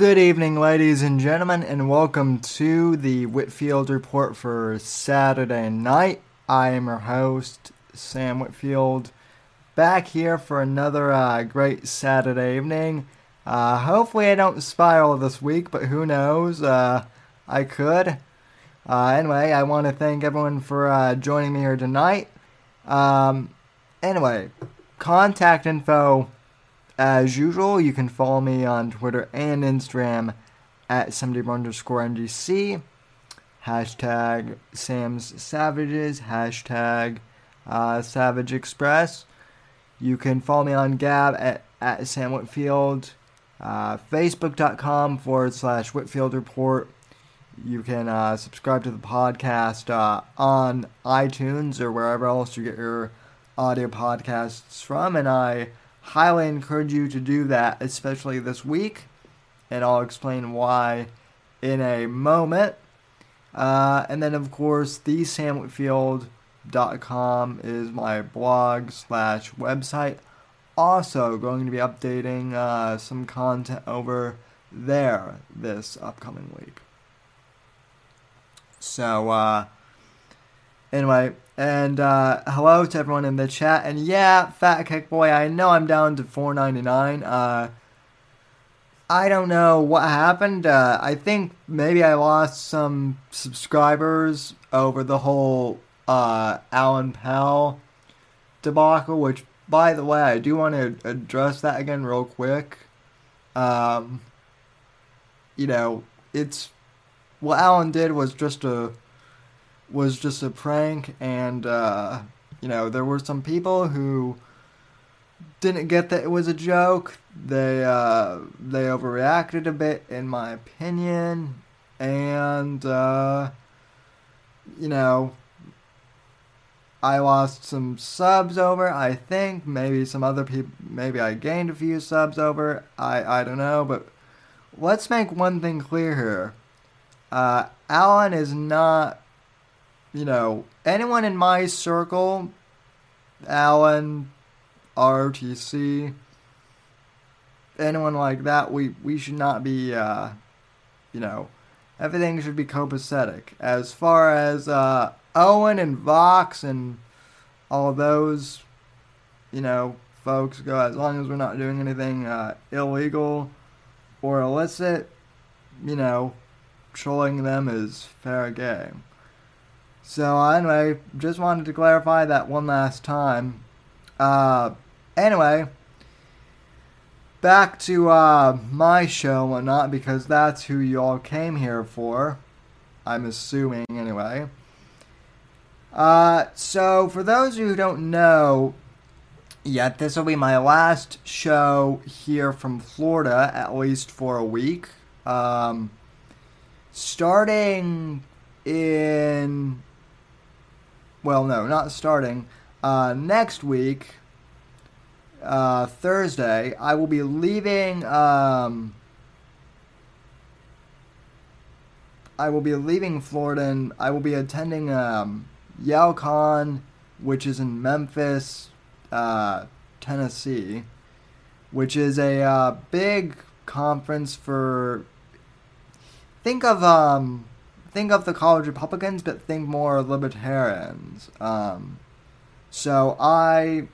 Good evening, ladies and gentlemen, and welcome to the Whitfield Report for Saturday night. I am your host, Sam Whitfield, back here for another uh, great Saturday evening. Uh, hopefully, I don't spiral this week, but who knows? Uh, I could. Uh, anyway, I want to thank everyone for uh, joining me here tonight. Um, anyway, contact info as usual, you can follow me on Twitter and Instagram at somebody underscore NGC. Hashtag Sam's Savages. Hashtag uh, Savage Express. You can follow me on Gab at, at Sam Whitfield. Uh, Facebook.com forward slash Whitfield Report. You can uh, subscribe to the podcast uh, on iTunes or wherever else you get your audio podcasts from. And I highly encourage you to do that, especially this week, and I'll explain why in a moment. Uh, and then, of course, thesamwhitfield.com is my blog slash website. Also, going to be updating uh, some content over there this upcoming week. So, uh, anyway, and uh, hello to everyone in the chat. And yeah, Fat Kick Boy, I know I'm down to 4.99. Uh, I don't know what happened. Uh, I think maybe I lost some subscribers over the whole uh, Alan Powell debacle. Which, by the way, I do want to address that again real quick. Um, you know, it's what Alan did was just a was just a prank, and uh, you know there were some people who didn't get that it was a joke. They uh, they overreacted a bit, in my opinion, and uh, you know I lost some subs over. I think maybe some other people. Maybe I gained a few subs over. I I don't know, but let's make one thing clear here. Uh, Alan is not you know, anyone in my circle, Alan, RTC, anyone like that, we, we should not be, uh, you know, everything should be copacetic. As far as uh, Owen and Vox and all those, you know, folks go, as long as we're not doing anything uh, illegal or illicit, you know, trolling them is fair game. So anyway, just wanted to clarify that one last time. Uh, anyway, back to uh, my show and whatnot because that's who y'all came here for. I'm assuming anyway. Uh, so for those who don't know yet, this will be my last show here from Florida, at least for a week. Um, starting in well, no, not starting. Uh, next week, uh, Thursday, I will be leaving. Um, I will be leaving Florida and I will be attending um, YALCON, which is in Memphis, uh, Tennessee, which is a uh, big conference for. Think of um, think of the college Republicans, but think more libertarians. Um, so I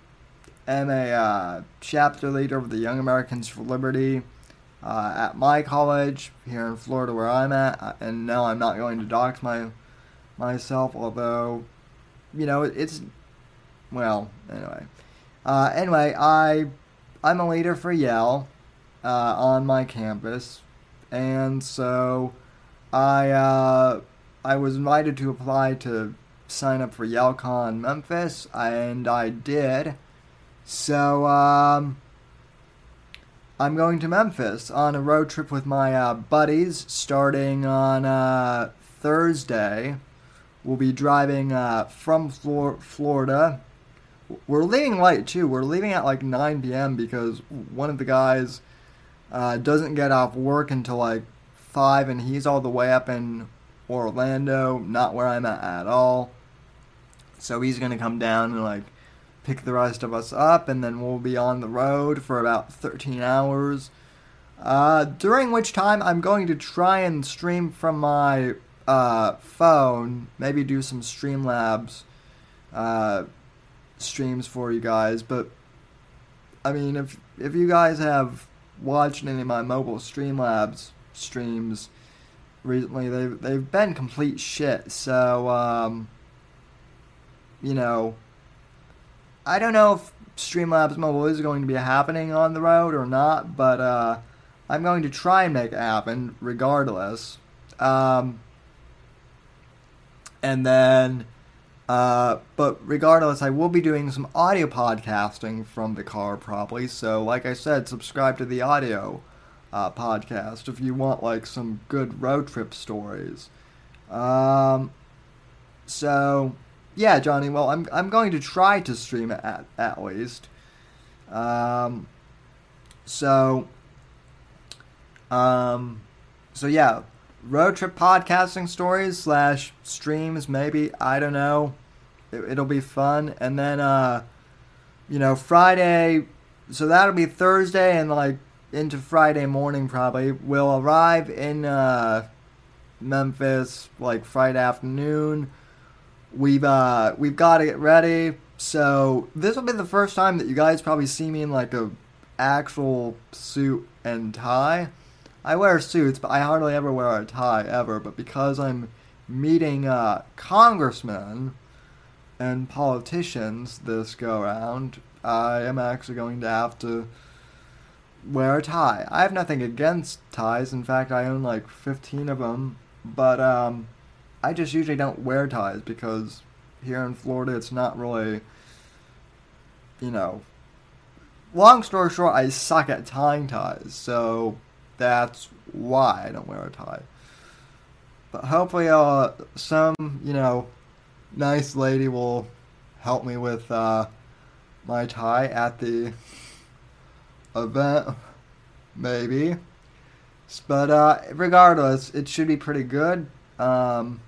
am a uh, chapter leader of the Young Americans for Liberty uh, at my college here in Florida, where I'm at. Uh, and no, I'm not going to dox my myself, although you know it's well anyway. Uh, anyway, I I'm a leader for YAL uh, on my campus, and so. I uh, I was invited to apply to sign up for YALCON Memphis, and I did. So um, I'm going to Memphis on a road trip with my uh, buddies starting on uh, Thursday. We'll be driving uh, from Flor- Florida. We're leaving late too. We're leaving at like 9 p.m. because one of the guys uh, doesn't get off work until like five, and he's all the way up in Orlando, not where I'm at at all. So he's gonna come down and like pick the rest of us up, and then we'll be on the road for about 13 hours. Uh, during which time I'm going to try and stream from my uh, phone, maybe do some Streamlabs uh, streams for you guys. But I mean, if if you guys have watched any of my mobile Streamlabs streams recently, they've they've been complete shit. So um, you know, I don't know if Streamlabs Mobile is going to be happening on the road or not, but uh, I'm going to try and make it happen regardless. Um, and then, uh, but regardless, I will be doing some audio podcasting from the car probably. So, like I said, subscribe to the audio uh, podcast if you want like some good road trip stories. Um, so yeah, Johnny. Well, I'm I'm going to try to stream it at at least. Um, so, um, so yeah, road trip podcasting stories slash streams maybe I don't know. It, will be fun, and then uh, you know Friday. So that'll be Thursday and like into Friday morning probably. We'll arrive in uh, Memphis like Friday afternoon. We've uh, we've got to get ready. So this will be the first time that you guys probably see me in like a actual suit and tie. I wear suits, but I hardly ever wear a tie ever. But because I'm meeting uh, congressmen and politicians this go around, I am actually going to have to wear a tie. I have nothing against ties. In fact, I own like 15 of them. But um, I just usually don't wear ties because here in Florida it's not really, you know. Long story short, I suck at tying ties. So that's why I don't wear a tie. But hopefully, uh, some you know, nice lady will help me with uh, my tie at the event, maybe. But uh, regardless, it should be pretty good. Um,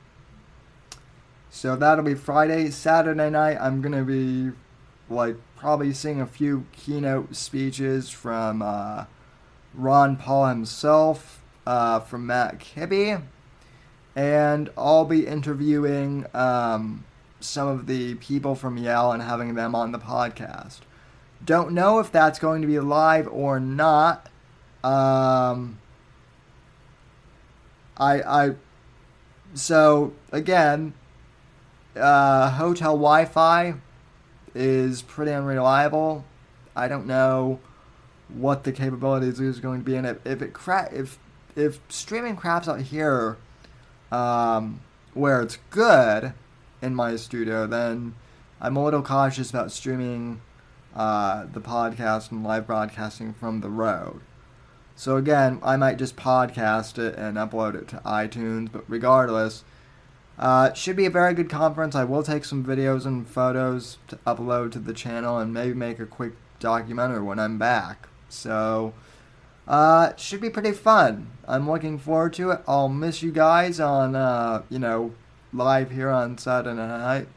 so that'll be Friday. Saturday night, I'm gonna be like probably seeing a few keynote speeches from. Uh, Ron Paul himself, uh, from Matt Kibbe, and I'll be interviewing um, some of the people from YAL and having them on the podcast. Don't know if that's going to be live or not. Um, I I so again, uh, hotel Wi-Fi is pretty unreliable. I don't know what the capabilities is going to be, and if, if it cra- if if streaming craps out here, um, where it's good in my studio, then I'm a little cautious about streaming uh, the podcast and live broadcasting from the road. So again, I might just podcast it and upload it to iTunes, but regardless, uh, should be a very good conference. I will take some videos and photos to upload to the channel and maybe make a quick documentary when I'm back. So, uh, should be pretty fun. I'm looking forward to it. I'll miss you guys on, uh, you know, live here on Saturday night.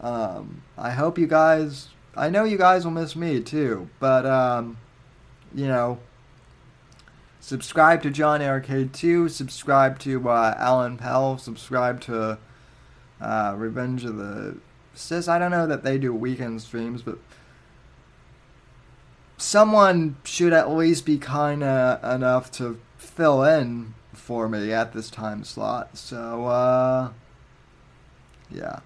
Um, I hope you guys, I know you guys will miss me too, but, um, you know, subscribe to John Arcade 2, subscribe to uh, Alan Powell, subscribe to uh, Revenge of the Cis. I don't know that they do weekend streams, but someone should at least be kind enough to fill in for me at this time slot. So, uh, yeah.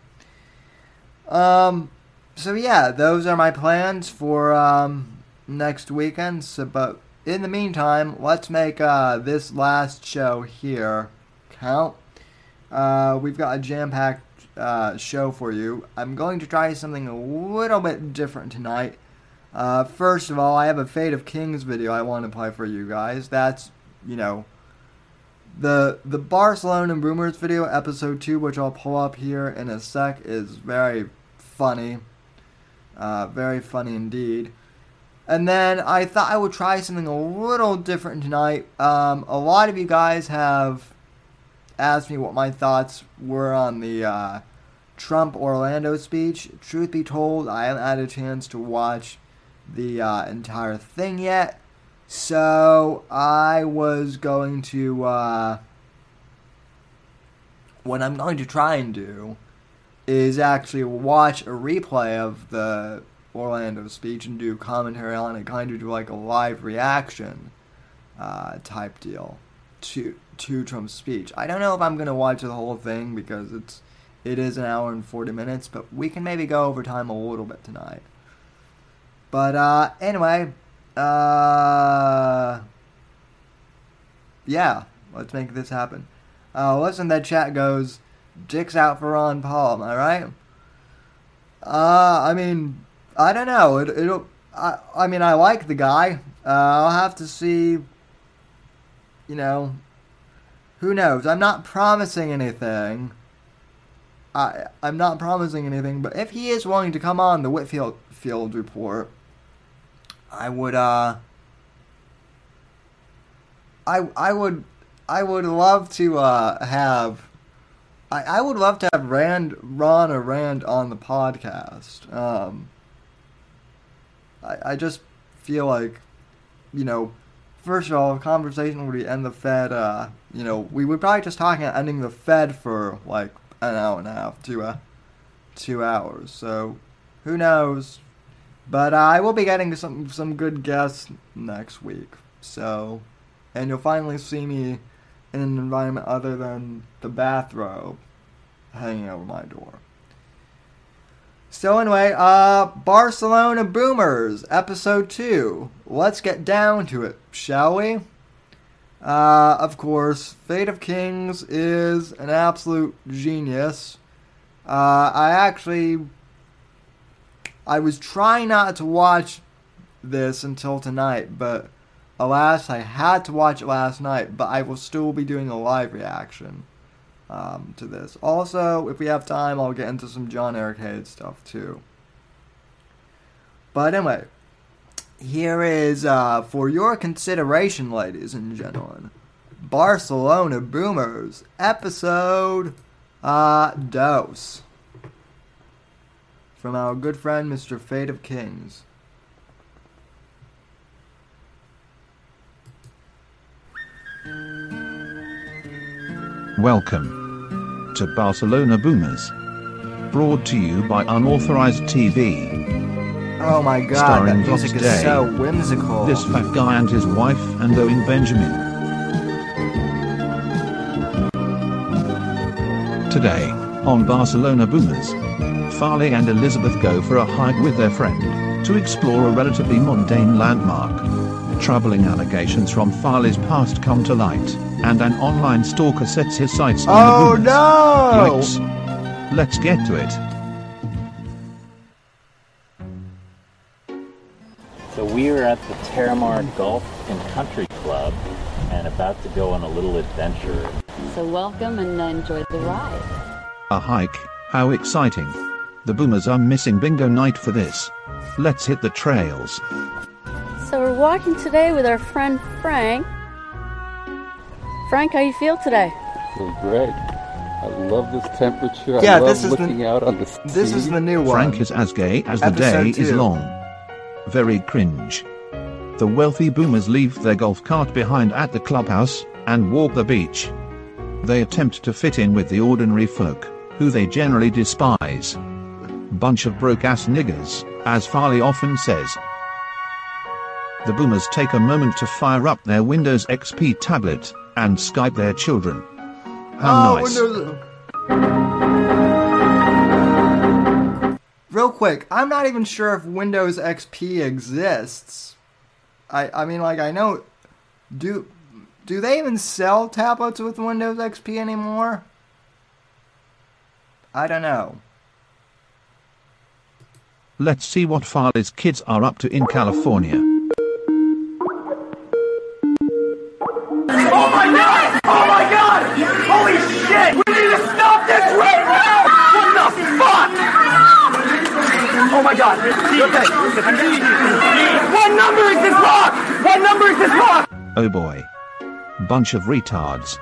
Um, so yeah, those are my plans for um, next weekend. So, but in the meantime, let's make uh, this last show here count. Uh, we've got a jam-packed uh, show for you. I'm going to try something a little bit different tonight. Uh, first of all, I have a Fate of Kings video I want to play for you guys. That's, you know, the the Barcelona Boomers video, episode 2, which I'll pull up here in a sec, is very funny. Uh, very funny indeed. And then I thought I would try something a little different tonight. Um, a lot of you guys have asked me what my thoughts were on the uh, Trump Orlando speech. Truth be told, I haven't had a chance to watch the uh, entire thing yet. So I was going to. Uh, what I'm going to try and do is actually watch a replay of the Orlando speech and do commentary on it, kind of do like a live reaction uh, type deal to to Trump's speech. I don't know if I'm gonna watch the whole thing because it's it is an hour and forty minutes, but we can maybe go over time a little bit tonight. But uh, anyway, uh, yeah, let's make this happen. Uh, listen, that chat goes, "Dicks out for Ron Paul." Am I right? Uh, I mean, I don't know. It, it'll. I, I mean, I like the guy. Uh, I'll have to see. You know, who knows? I'm not promising anything. I I'm not promising anything, but if he is willing to come on the Whitfield Field report, I would uh I I would I would love to uh have I, I would love to have Rand Ron or Rand on the podcast. Um I I just feel like you know first of all, a conversation would be end the Fed. Uh, you know, we would probably just talking about ending the Fed for like an hour and a half to uh, two hours. So who knows? But uh, I will be getting some some good guests next week. So, and you'll finally see me in an environment other than the bathrobe hanging over my door. So anyway, uh, Barcelona Boomers, episode two. Let's get down to it, shall we? Uh, of course, Fate of Kings is an absolute genius. Uh, I actually, I was trying not to watch this until tonight, but alas, I had to watch it last night. But I will still be doing a live reaction um, to this. Also, if we have time, I'll get into some John Eric Hayes stuff too. But anyway, here is uh, for your consideration, ladies and gentlemen, Barcelona Boomers episode uh, Dose from our good friend Mr. Fate of Kings. Welcome to Barcelona Boomers. Brought to you by Unauthorized TV. Oh my god, Starring that music is so whimsical. This fat guy and his wife, and Owen Benjamin. Today, on Barcelona Boomers, Farley and Elizabeth go for a hike with their friend to explore a relatively mundane landmark. Troubling allegations from Farley's past come to light, and an online stalker sets his sights on oh the Boomers. no! Yikes. Let's get to it. So we are at the Terramar Golf and Country Club and about to go on a little adventure. So welcome and enjoy the ride. A hike? How exciting. The boomers are missing bingo night for this. Let's hit the trails. So we're walking today with our friend Frank. Frank, how you feel today? Feel great. I love this temperature. Yeah, I love this is the- out on the sea. This is the new one. Frank is as gay as the Episode day is long. Very cringe. The wealthy boomers leave their golf cart behind at the clubhouse and walk the beach. They attempt to fit in with the ordinary folk, who they generally despise. Bunch of broke ass niggers, as Farley often says. The boomers take a moment to fire up their Windows XP tablet and Skype their children. How oh, nice. Windows. Real quick, I'm not even sure if Windows XP exists. I I mean, like I know, do do they even sell tablets with Windows XP anymore? I don't know. Let's see what Farley's kids are up to in California. Shit! We need to stop this right now! What the fuck? Oh my god. What number is this lock? What number is this lock? Oh boy. Bunch of retards.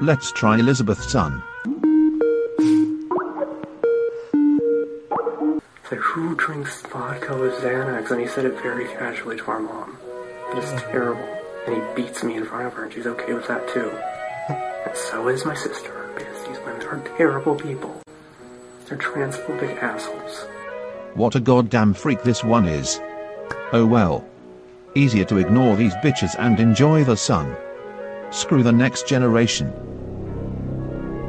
Let's try Elizabeth's son. It's like, who drinks vodka with Xanax? And he said it very casually to our mom. it's terrible. And he beats me in front of her, and she's okay with that too. And so is my sister, because these women are terrible people. They're transphobic assholes. What a goddamn freak this one is. Oh well. Easier to ignore these bitches and enjoy the sun. Screw the next generation.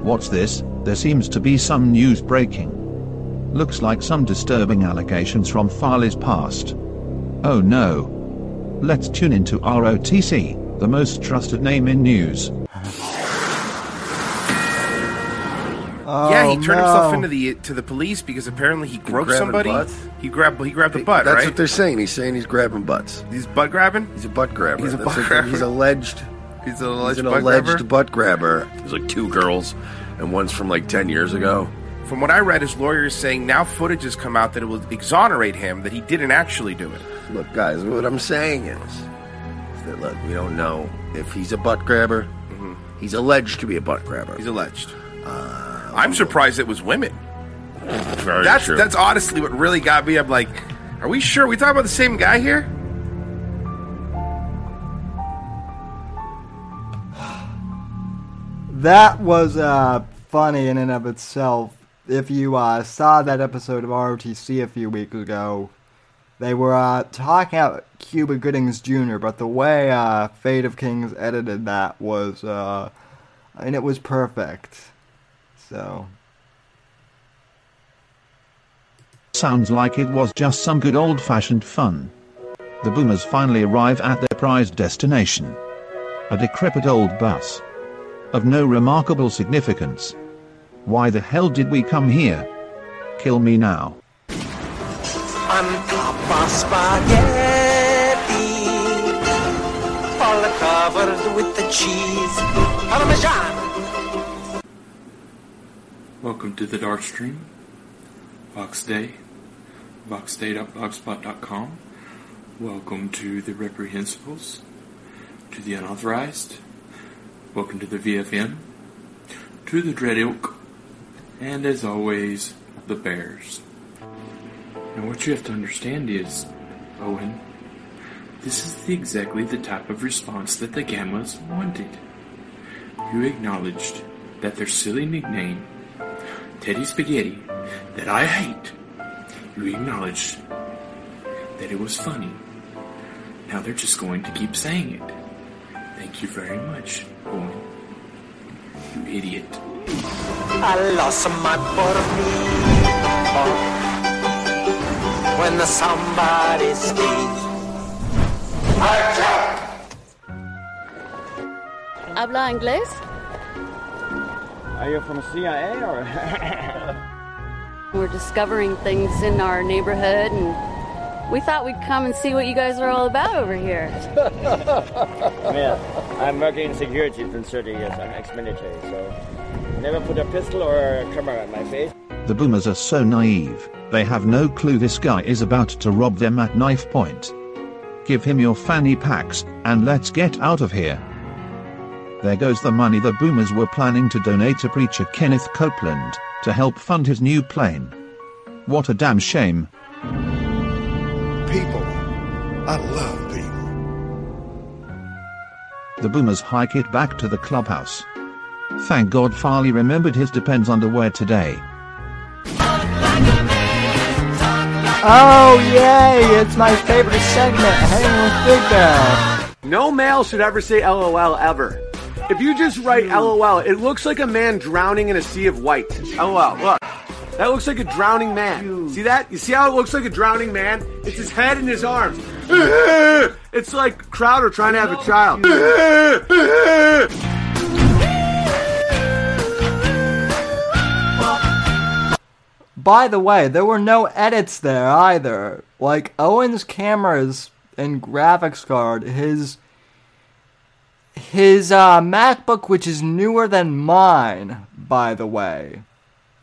What's this? There seems to be some news breaking. Looks like some disturbing allegations from Farley's past. Oh no. Let's tune into ROTC, the most trusted name in news. Oh, yeah, he turned himself into the to the police because apparently he groped grabbing somebody. butts? He grabbed he grabbed the butt, That's right? what they're saying. He's saying he's grabbing butts. He's butt grabbing. He's a butt grabber. He's a butt what- grabber. He's alleged. He's an He's alleged an butt alleged grabber. butt grabber. There's like two girls, and one's from like ten years ago. From what I read, his lawyer is saying now footage has come out that it will exonerate him that he didn't actually do it. Look, guys, what I'm saying is, is that look, we don't know if he's a butt grabber. He's alleged to be a butt grabber. Mm-hmm. He's alleged. I'm surprised it was women. Very That's true. that's honestly what really got me. I'm like, are we sure we talking about the same guy here? That was uh, funny in and of itself. If you uh, saw that episode of ROTC a few weeks ago, they were uh, talking about Cuba Goodings Jr., but the way uh, Fate of Kings edited that was, uh, I mean, it was perfect. So, Sounds like it was just some good old fashioned fun. The boomers finally arrive at their prized destination. A decrepit old bus. Of no remarkable significance. Why the hell did we come here? Kill me now. On top of spaghetti, all covered with the cheese. Parmesan. Welcome to the Dark Stream. Vox Day. VoxDay.blogspot.com. Welcome to the Reprehensibles. To the Unauthorized. Welcome to the VFN. To the Dread Ilk. And as always, the Bears. Now what you have to understand is, Owen, this is the, exactly the type of response that the Gammas wanted. You acknowledged that their silly nickname Teddy Spaghetti that I hate, you acknowledged that it was funny. Now they're just going to keep saying it. Thank you very much, Owen. You idiot. I lost my pornito when the somebody speaks. ¿Habla inglés? Are you from CIA or? We're discovering things in our neighborhood, and we thought we'd come and see what you guys are all about over here. well, I'm working in security for 30 years. I'm ex-military, so never put a pistol or a camera at my face. The boomers are so naive, they have no clue this guy is about to rob them at knife point. Give him your fanny packs, and let's get out of here. There goes the money the boomers were planning to donate to preacher Kenneth Copeland to help fund his new plane. What a damn shame. People. I love people. The boomers hike it back to the clubhouse. Thank God Farley remembered his Depends underwear today. oh yay! It's my favorite segment, Hang with Big Bear. No male should ever say LOL ever. If you just write LOL, it looks like a man drowning in a sea of white. LOL, look. That looks like a drowning man. See that? You see how it looks like a drowning man? It's his head and his arms. It's like Crowder trying to have a child. By the way, there were no edits there either. Like Owen's cameras and graphics card, his his uh, MacBook, which is newer than mine, by the way,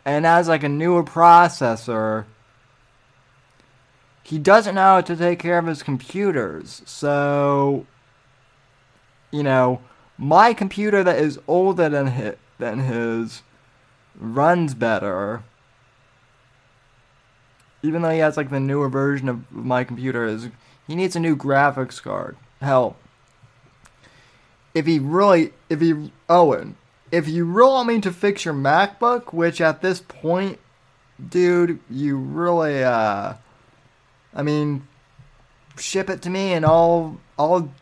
and has like a newer processor. He doesn't know how to take care of his computers, so you know, my computer that is older than his, than his runs better. Even though he has like the newer version of my computer is he needs a new graphics card. Hell, if he really, if he, Owen, if you really want me to fix your MacBook, which at this point, dude, you really, uh, I mean, ship it to me and I'll, I'll,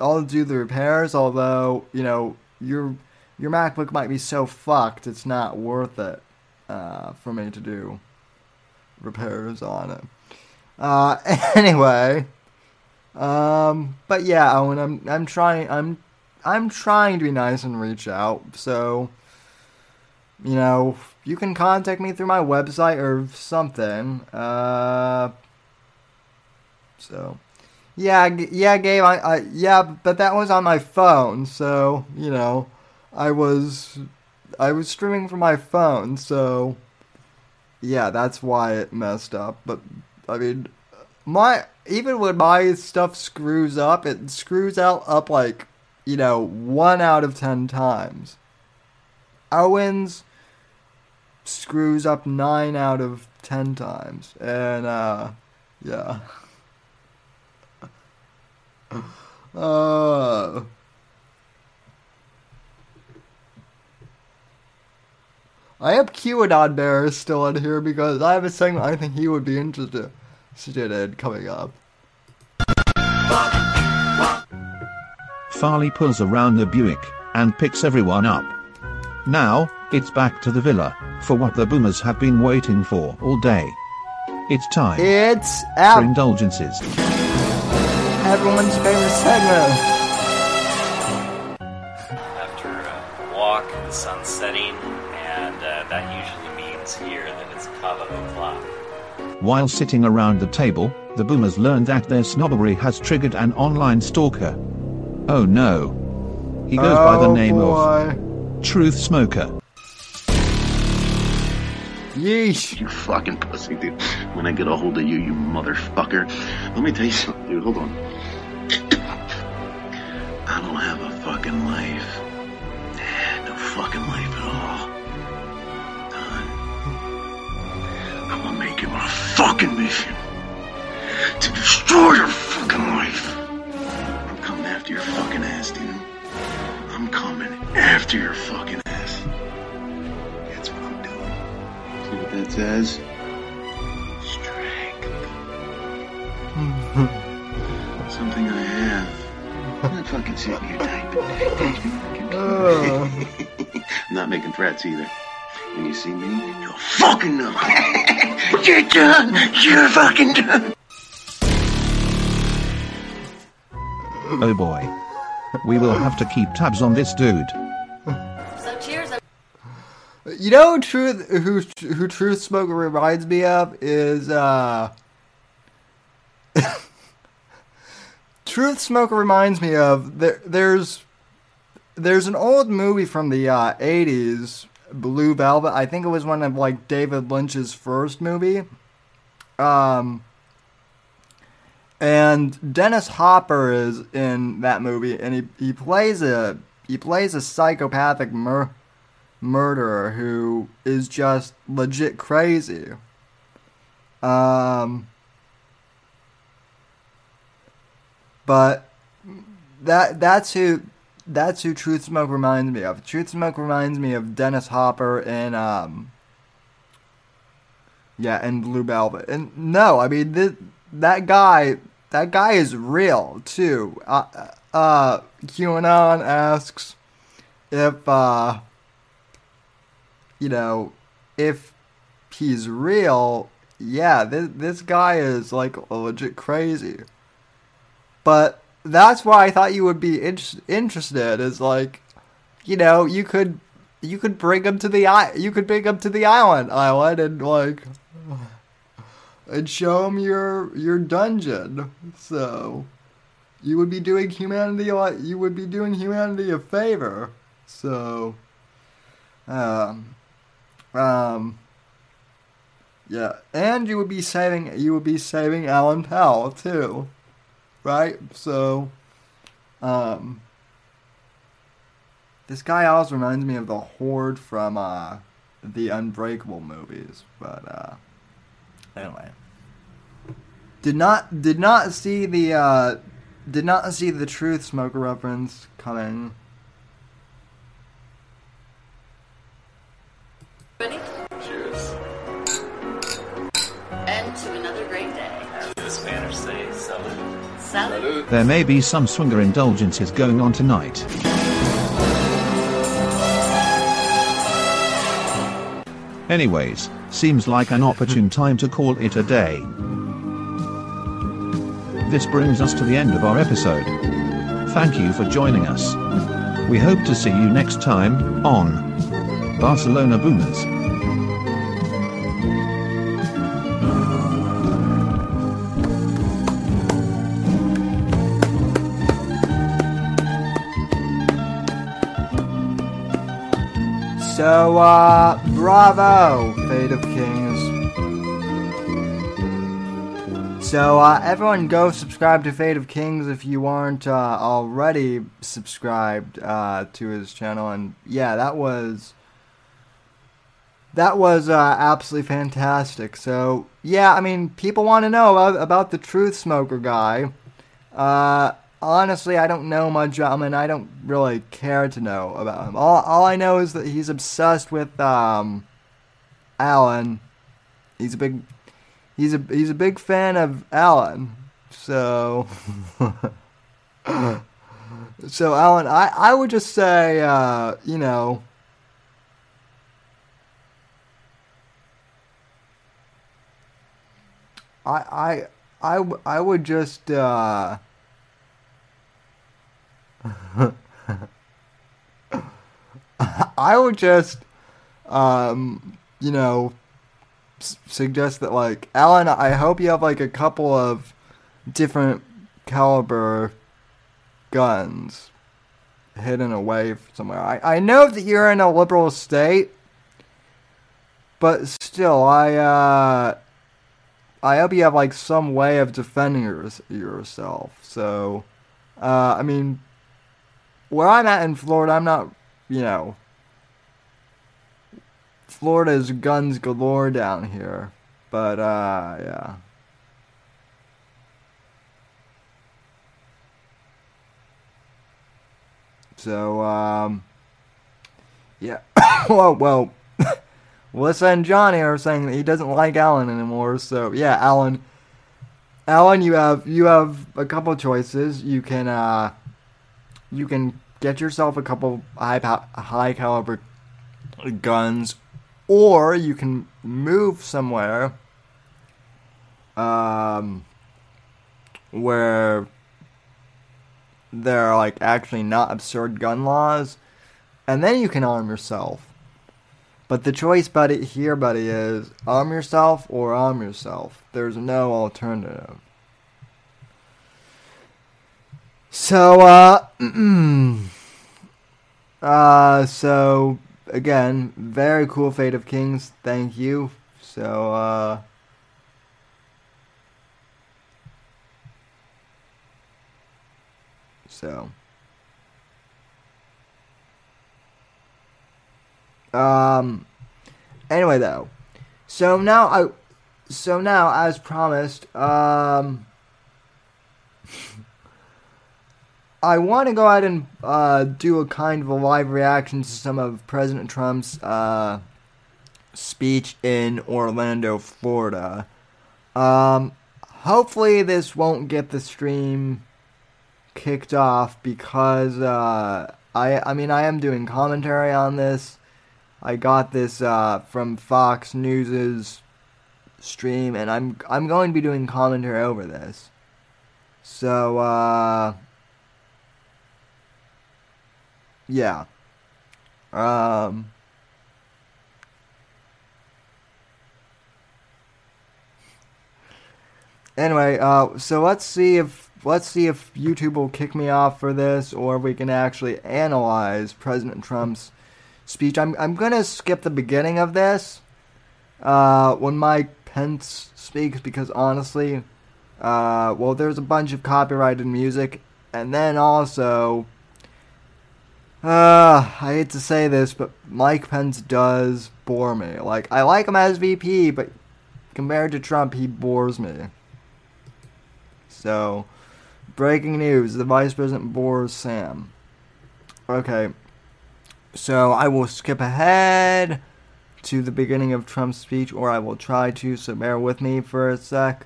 I'll do the repairs. Although, you know, your, your MacBook might be so fucked, it's not worth it, uh, for me to do repairs on it. Uh, anyway, um, but yeah, Owen, I'm I'm trying I'm I'm trying to be nice and reach out. So, you know, you can contact me through my website or something. Uh, so, yeah, yeah, Gabe, I, I yeah, but that was on my phone. So, you know, I was I was streaming from my phone. So, yeah, that's why it messed up. But I mean, my even when my stuff screws up, it screws out up like you know one out of ten times. Owens screws up nine out of ten times, and uh, yeah. Uh, I hope QAnon Bear still in here because I have a segment I think he would be interested in coming up. Farley pulls around the Buick and picks everyone up. Now, it's back to the villa for what the boomers have been waiting for all day. It's time It's for indulgences. Everyone's favorite segment. While sitting around the table, the boomers learn that their snobbery has triggered an online stalker. Oh no. He goes by the Oh, name boy. of Truth Smoker. Yeesh. You fucking pussy, dude. When I get a hold of you, you motherfucker. Let me tell you something, dude. Hold on. I don't have a fucking life. Fucking mission to destroy your fucking life. I'm coming after your fucking ass, dude. I'm coming after your fucking ass. That's what I'm doing. See what that says? Strength. Something I have. That fucking suit you type. That's me fucking I'm not making threats either. When you see me, you're fucking know. You're done. You're fucking done. Oh boy. We will have to keep tabs on this dude. So cheers. You know truth who who Truth Smoker reminds me of is uh Truth Smoker reminds me of there there's there's an old movie from the uh, 80s Blue Velvet. I think it was one of like David Lynch's first movie. Um and Dennis Hopper is in that movie and he, he plays a he plays a psychopathic mur- murderer who is just legit crazy. Um, but that that's who that's who Truth Smoke reminds me of. Truth Smoke reminds me of Dennis Hopper and um, yeah, and Blue Velvet. And no, I mean this, that guy that guy is real too. Uh, uh, QAnon asks if uh you know, if he's real, yeah, this, this guy is like legit crazy. But that's why I thought you would be in- interested. Is like, you know, you could you could bring him to the you could bring him to the island island and like and show him your your dungeon. So you would be doing humanity a you would be doing humanity a favor. So um um yeah, and you would be saving you would be saving Alan Powell too. Right? So um this guy also reminds me of the Horde from uh the Unbreakable movies, but uh anyway. Did not did not see the uh did not see the truth smoker reference coming. Ready? There may be some swinger indulgences going on tonight. Anyways, seems like an opportune time to call it a day. This brings us to the end of our episode. Thank you for joining us. We hope to see you next time on Barcelona Boomers. So, uh, bravo, Fate of Kings. So, uh, everyone go subscribe to Fate of Kings if you aren't uh, already subscribed uh, to his channel. And yeah, that was that was uh, absolutely fantastic. So yeah, I mean, people want to know about, about the Truth Smoker guy. Uh, honestly, I don't know much. I mean, I don't really care to know about him. All, all I know is that he's obsessed with um, Alan. He's a big, he's a he's a big fan of Alan. So, so Alan, I I would just say, uh, you know. I I I, I would just uh I would just, um, you know, s- suggest that like Alan. I hope you have like a couple of different caliber guns hidden away somewhere. I I know that you're in a liberal state, but still, I uh, I hope you have like some way of defending your, yourself. So, uh, I mean, where I'm at in Florida, I'm not, you know, Florida's guns galore down here. But, uh, yeah. So, um, yeah. well, well, Melissa and Johnny are saying that he doesn't like Alan anymore. So, yeah, Alan. Alan, you have you have a couple choices. You can uh, you can get yourself a couple high high caliber guns, or you can move somewhere um, where there are like actually not absurd gun laws, and then you can arm yourself. But the choice, buddy, here, buddy, is arm yourself or arm yourself. There's no alternative. So, uh, uh, so again, very cool Fate of Kings. Thank you. So, uh, so. Um. Anyway, though, so now I, so now as promised, um, I want to go ahead and uh, do a kind of a live reaction to some of President Trump's uh, speech in Orlando, Florida. Um, hopefully, this won't get the stream kicked off because uh, I, I mean, I am doing commentary on this. I got this uh, from Fox News's stream, and I'm I'm going to be doing commentary over this. So, uh, yeah. Um, anyway, uh, so let's see if let's see if YouTube will kick me off for this, or if we can actually analyze President Trump's speech. I'm I'm gonna skip the beginning of this uh, when Mike Pence speaks because honestly, uh, well, there's a bunch of copyrighted music, and then also, uh, I hate to say this, but Mike Pence does bore me. Like I like him as VP, but compared to Trump, he bores me. So, Breaking news: The Vice President bores Sam. Okay, so I will skip ahead to the beginning of Trump's speech, or I will try to. So bear with me for a sec,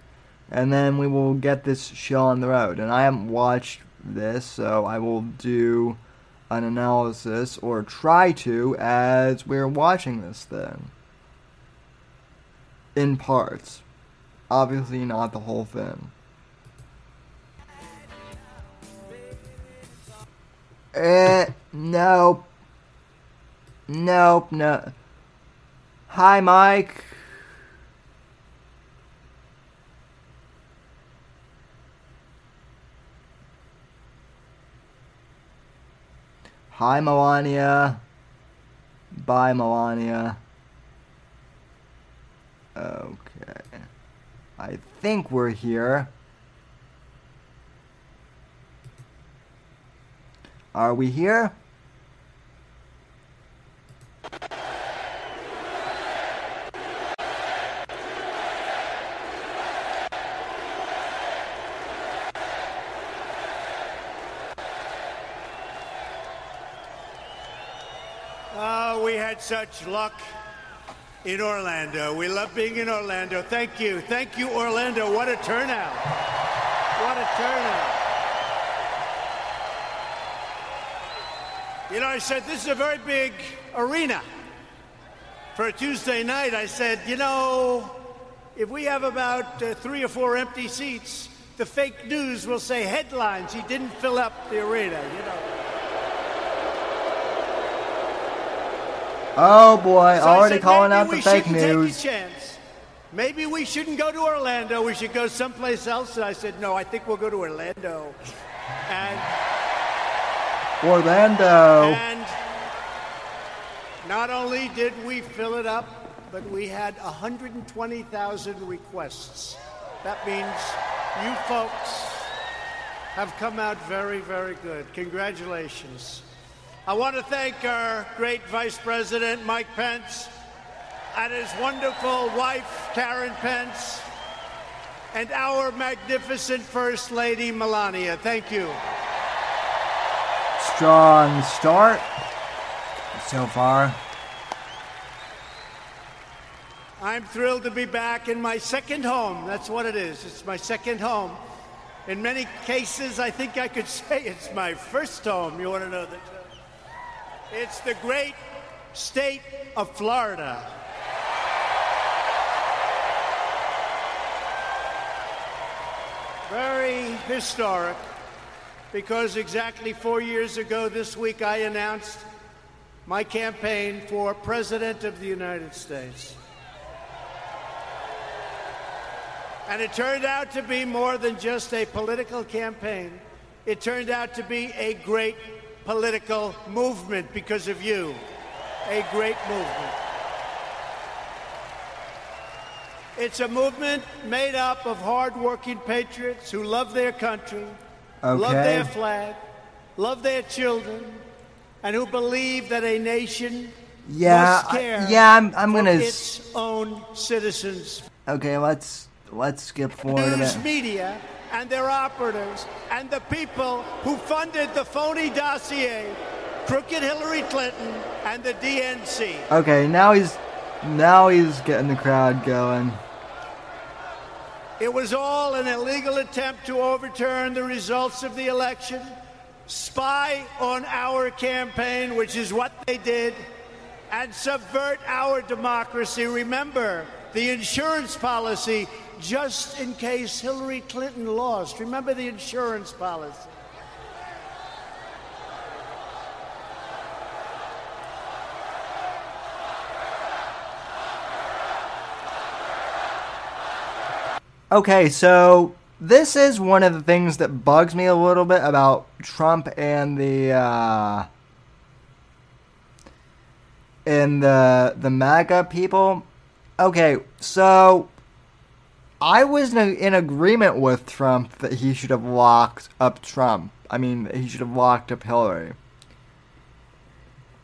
and then we will get this show on the road. And I haven't watched this, so I will do an analysis or try to as we're watching this thing in parts. Obviously, not the whole thing. Eh, nope. Nope, no. Hi, Mike. Hi, Melania. Bye, Melania. Okay. I think we're here. Are we here? Oh, we had such luck in Orlando. We love being in Orlando. Thank you. Thank you, Orlando. What a turnout. What a turnout. You know, I said, this is a very big arena. For a Tuesday night, I said, you know, if we have about uh, three or four empty seats, the fake news will say headlines. He didn't fill up the arena, you know. Oh boy, So already said, calling out the fake news. Maybe we shouldn't go to Orlando. We should go someplace else. And I said, no, I think we'll go to Orlando. And Orlando. and not only did we fill it up, but we had 120,000 requests. That means you folks have come out very, very good. Congratulations. I want to thank our great Vice President, Mike Pence, and his wonderful wife, Karen Pence, and our magnificent First Lady, Melania. Thank you. Strong start so far. I'm thrilled to be back in my second home. That's what it is. It's my second home. In many cases, I think I could say it's my first home. You want to know truth? It's the great state of Florida. Very historic because exactly four years ago this week I announced my campaign for President of the United States. And it turned out to be more than just a political campaign. It turned out to be a great political movement because of you. A great movement. It's a movement made up of hardworking patriots who love their country, love their flag, love their children, and who believe that a nation Yeah, must I- yeah, I'm- I'm gonna its own citizens. Okay, let's let's skip forward News media and their operatives and the people who funded the phony dossier, crooked Hillary Clinton and the DNC. Okay, now he's now he's getting the crowd going. It was all an illegal attempt to overturn the results of the election, spy on our campaign, which is what they did, and subvert our democracy. Remember the insurance policy just in case Hillary Clinton lost. Remember the insurance policy. Okay, so this is one of the things that bugs me a little bit about Trump and the uh, and the the MAGA people. Okay, so I was in, agreement with Trump that he should have locked up Trump. I mean, he should have locked up Hillary.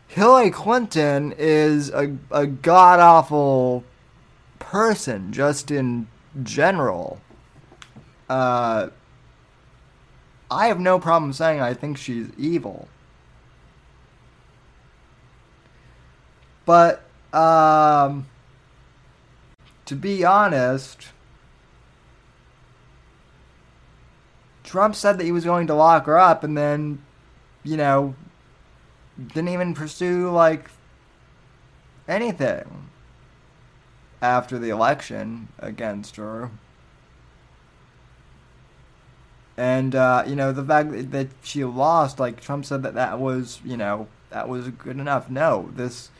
Hillary Clinton is a, a god awful person, just in general. Uh, I have no problem saying I think she's evil. But um to be honest, Trump said that he was going to lock her up and then, you know, didn't even pursue like anything after the election against her. And uh, you know the fact that she lost, like Trump said that that was, you know, that was good enough. No, this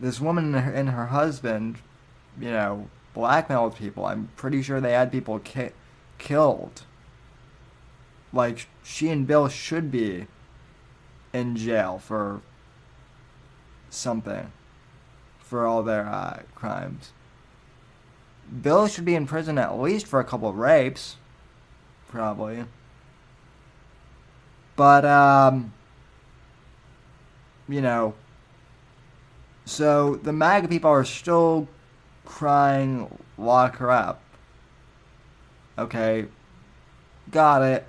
this woman and her, and her husband, you know, blackmailed people. I'm pretty sure they had people ki- killed. Like she and Bill should be in jail for something for all their uh, crimes. Bill should be in prison at least for a couple of rapes, probably. But um, you know, so the MAGA people are still crying, lock her up. Okay, got it.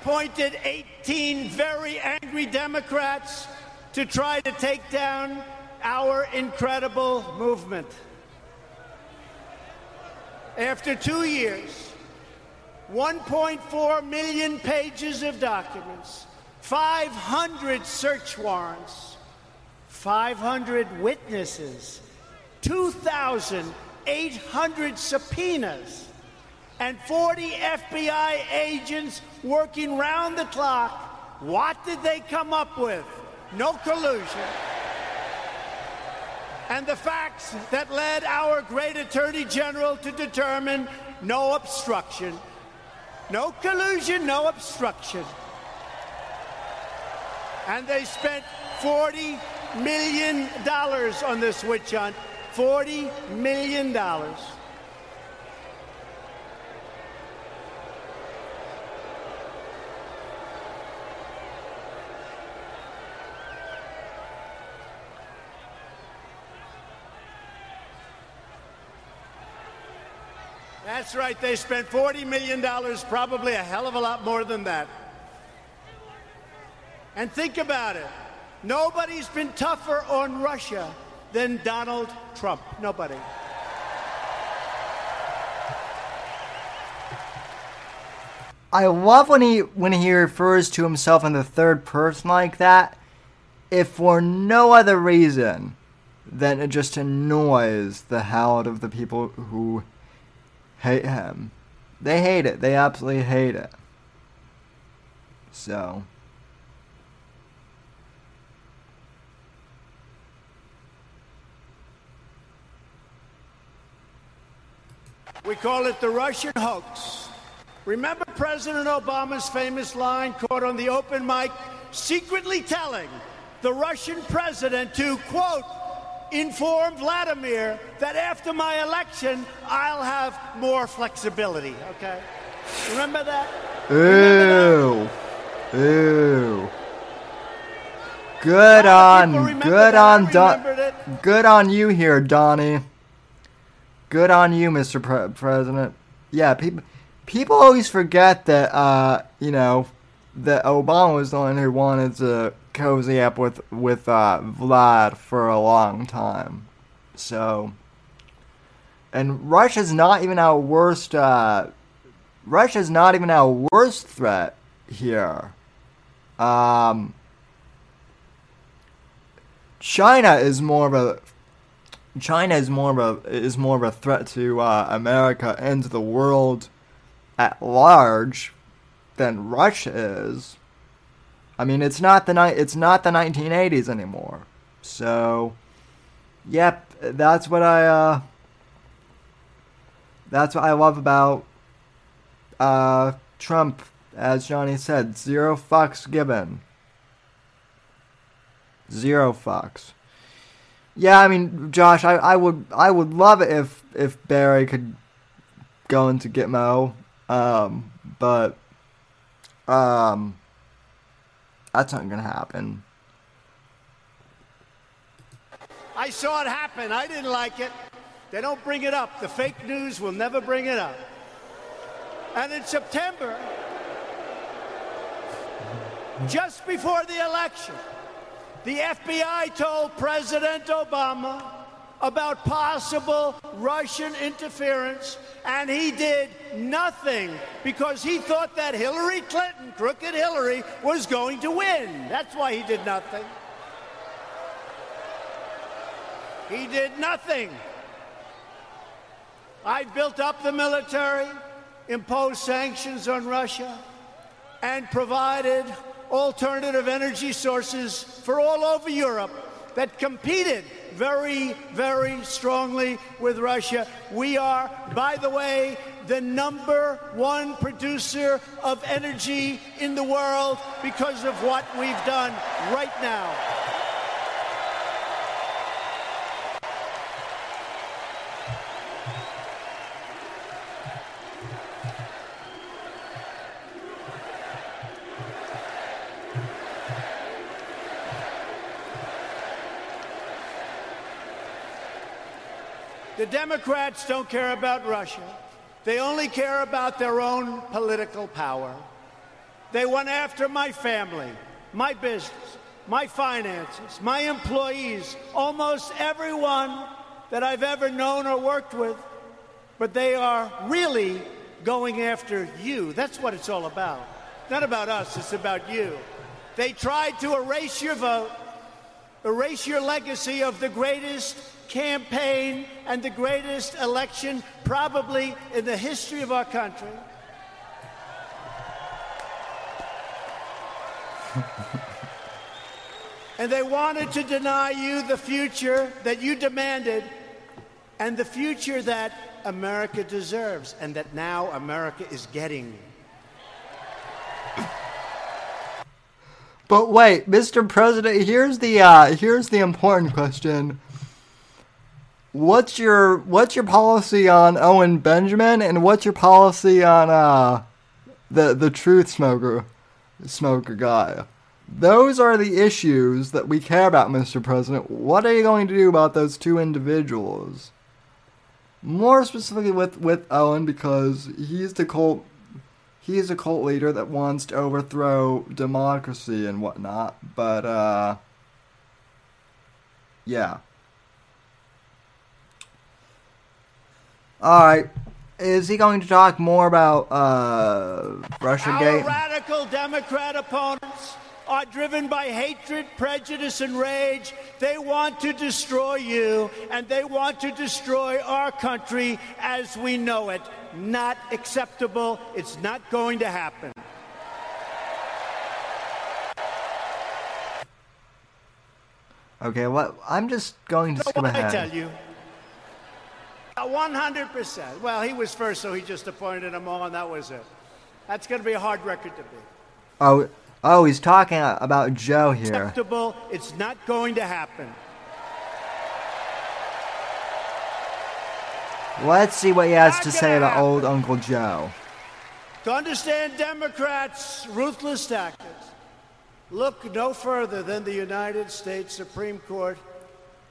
Appointed 18 very angry Democrats to try to take down our incredible movement. After two years, 1.4 million pages of documents, 500 search warrants, 500 witnesses, 2,800 subpoenas, and 40 FBI agents working round the clock. What did they come up with? No collusion. And the facts that led our great Attorney General to determine no obstruction. No collusion, no obstruction. And they spent $40 million on this witch hunt. $40 million. That's right, they spent $40 million, probably a hell of a lot more than that. And think about it nobody's been tougher on Russia than Donald Trump. Nobody. I love when he when he refers to himself in the third person like that, if for no other reason than it just annoys the hell out of the people who hate him. They hate it. They absolutely hate it. So. We call it the Russian hoax. Remember President Obama's famous line caught on the open mic, secretly telling the Russian president to, quote, inform Vladimir that after my election, I'll have more flexibility, okay? Remember that? Ew. Ew. Good on, good on, Don. Good on you here, Donnie. Good on you, Mr. Pre- President. Yeah, people people always forget that uh, you know that Obama was the one who wanted to cozy up with with uh, Vlad for a long time. So, and Russia's not even our worst. Uh, Russia's not even our worst threat here. Um, China is more of a China is more of a is more of a threat to uh, America and to the world at large than Russia is. I mean, it's not the ni- it's not the 1980s anymore. So, yep, that's what I uh, that's what I love about uh, Trump. As Johnny said, zero fucks given. Zero fucks. Yeah, I mean, Josh, I, I would I would love it if if Barry could go into Gitmo, um, but um, that's not gonna happen. I saw it happen. I didn't like it. They don't bring it up. The fake news will never bring it up. And in September, just before the election, the FBI told President Obama about possible Russian interference, and he did nothing because he thought that Hillary Clinton, crooked Hillary, was going to win. That's why he did nothing. He did nothing. I built up the military, imposed sanctions on Russia, and provided alternative energy sources for all over Europe that competed very, very strongly with Russia. We are, by the way, the number one producer of energy in the world because of what we've done right now. The Democrats don't care about Russia. They only care about their own political power. They went after my family, my business, my finances, my employees, almost everyone that I've ever known or worked with. But they are really going after you. That's what it's all about. Not about us, it's about you. They tried to erase your vote, erase your legacy of the greatest campaign and the greatest election probably in the history of our country. and they wanted to deny you the future that you demanded and the future that America deserves and that now America is getting. But wait, Mr. President, here's the uh, here's the important question. What's your what's your policy on Owen Benjamin and what's your policy on uh the the truth smoker smoker guy? Those are the issues that we care about, Mr. President. What are you going to do about those two individuals? More specifically with, with Owen because he's the cult he's a cult leader that wants to overthrow democracy and whatnot, but uh yeah. Alright. Is he going to talk more about uh Russia Gate? radical Democrat opponents are driven by hatred, prejudice, and rage. They want to destroy you, and they want to destroy our country as we know it. Not acceptable. It's not going to happen. Okay, what I'm just going to skip I tell you. Uh, 100%. Well, he was first, so he just appointed them all, and that was it. That's going to be a hard record to beat. Oh, oh, he's talking about Joe here. Acceptable. It's not going to happen. Let's see what he has to say about old Uncle Joe. To understand Democrats' ruthless tactics, look no further than the United States Supreme Court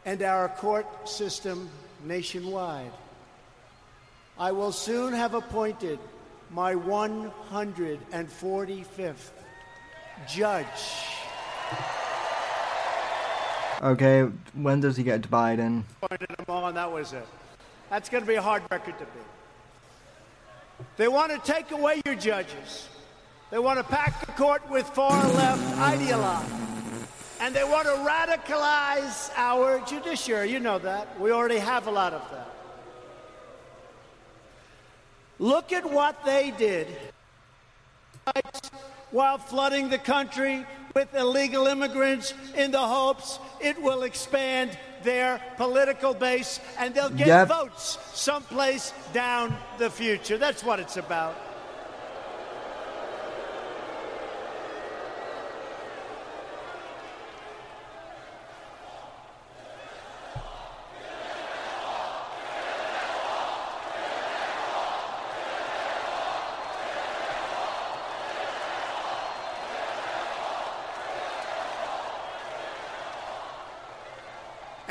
and our court system nationwide. I will soon have appointed my 145th judge. Okay, when does he get to Biden? Appointed all, and that was it. That's going to be a hard record to beat. They want to take away your judges. They want to pack the court with far left ideologues. And they want to radicalize our judiciary. You know that. We already have a lot of that. Look at what they did while flooding the country with illegal immigrants in the hopes it will expand their political base and they'll get Yep. votes someplace down the future. That's what it's about.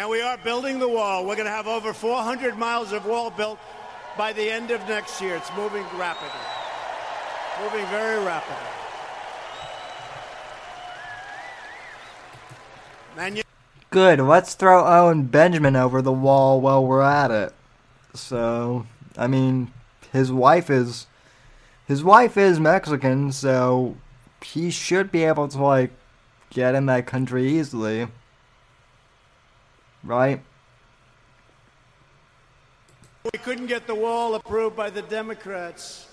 And we are building the wall. We're going to have over 400 miles of wall built by the end of next year. It's moving rapidly. Moving very rapidly. Good. Let's throw Owen Benjamin over the wall while we're at it. So, I mean, his wife is his wife is Mexican, so he should be able to like get in that country easily. Right? We couldn't get the wall approved by the Democrats,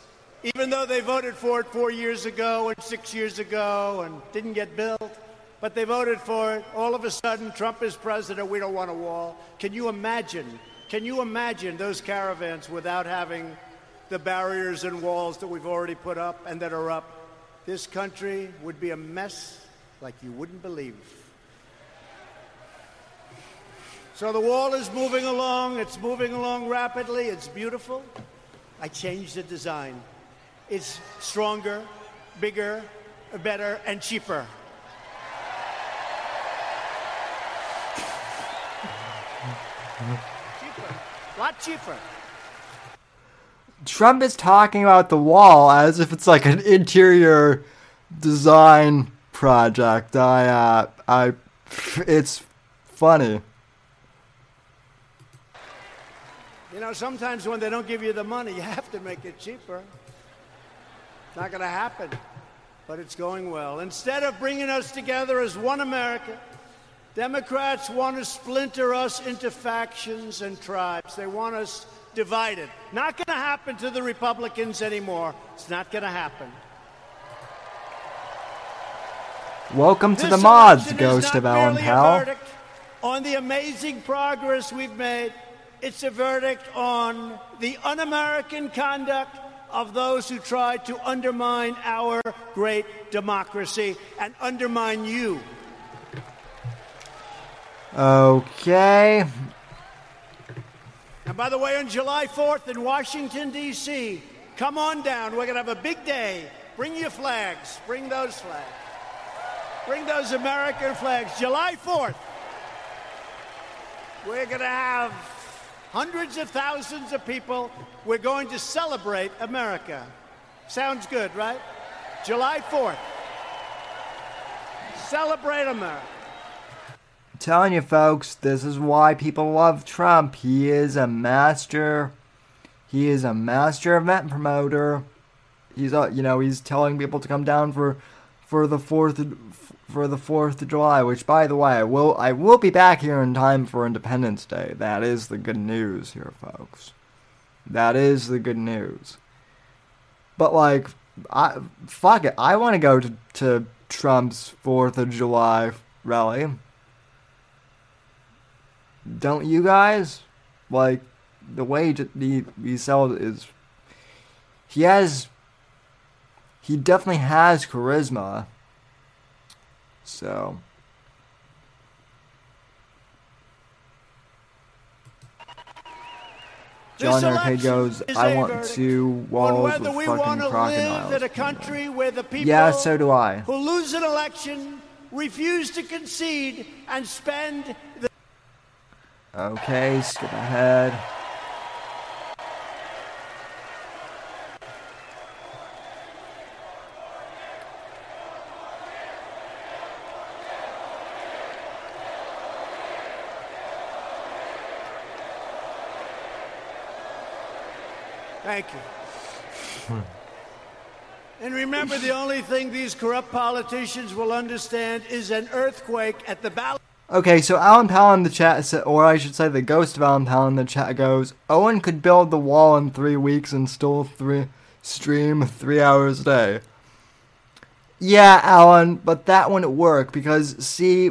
even though they voted for it four years ago and six years ago and didn't get built. But they voted for it. All of a sudden, Trump is president. We don't want a wall. Can you imagine? Can you imagine those caravans without having the barriers and walls that we've already put up and that are up? This country would be a mess like you wouldn't believe. So the wall is moving along. It's moving along rapidly. It's beautiful. I changed the design. It's stronger, bigger, better, and cheaper. Cheaper. A lot cheaper. Trump is talking about the wall as if it's like an interior design project. I, uh, I, it's funny. You know, sometimes when they don't give you the money, you have to make it cheaper. It's not going to happen, but it's going well. Instead of bringing us together as one America, Democrats want to splinter us into factions and tribes. They want us divided. Not going to happen to the Republicans anymore. It's not going to happen. Welcome to This the mods, Ghost of Alan Powell. on the amazing progress we've made. It's a verdict on the un-American conduct of those who tried to undermine our great democracy and undermine you. Okay. And by the way, on July 4th in Washington, D.C., come on down. We're going to have a big day. Bring your flags. Bring those flags. Bring those American flags. July 4th. We're going to have hundreds of thousands of people. We're going to celebrate America. Sounds good, right? July 4th. Celebrate America. telling you folks, this is why people love Trump. He is a master. He is a master event promoter. He's uh, you know he's telling people to come down for for the fourth for the Fourth of July. Which, by the way, I will I will be back here in time for Independence Day. That is the good news here, folks. That is the good news. But like, I fuck it. I want to go to to Trump's Fourth of July rally. Don't you guys? Like, the way he he sells is he has he definitely has charisma. So John Arcade goes, I want two walls with we fucking want to crocodiles. live in a country where the people Yeah, so do I. who lose an election refuse to concede and spend the Okay, skip ahead. Thank you. And remember, the only thing these corrupt politicians will understand is an earthquake at the ballot. Okay, so Alan Powell in the chat said, or I should say, the ghost of Alan Powell in the chat goes, Owen could build the wall in three weeks and still three stream three hours a day. Yeah, Alan, but that wouldn't work because see,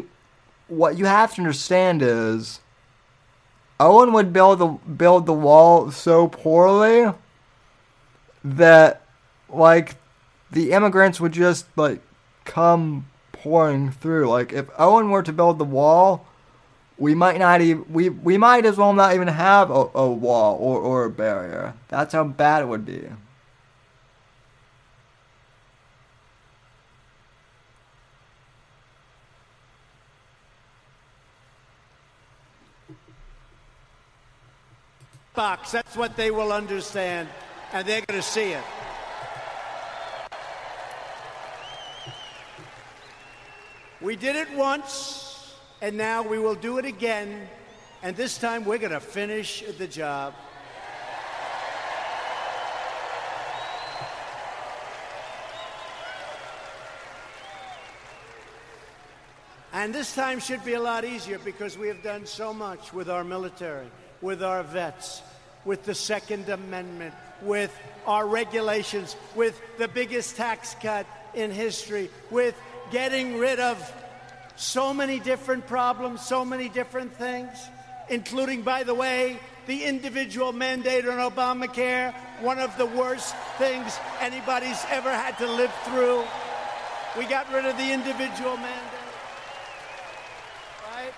what you have to understand is, Owen would build the build the wall so poorly that, like, the immigrants would just like come pouring through. Like if Owen were to build the wall, we might not even we we might as well not even have a, a wall or, or a barrier. That's how bad it would be. box. That's what they will understand, and they're going to see it. We did it once, and now we will do it again, and this time we're going to finish the job. And this time should be a lot easier because we have done so much with our military, with our vets, with the Second Amendment, with our regulations, with the biggest tax cut in history, with getting rid of so many different problems, so many different things, including, by the way, the individual mandate on Obamacare, one of the worst things anybody's ever had to live through. We got rid of the individual mandate. Right?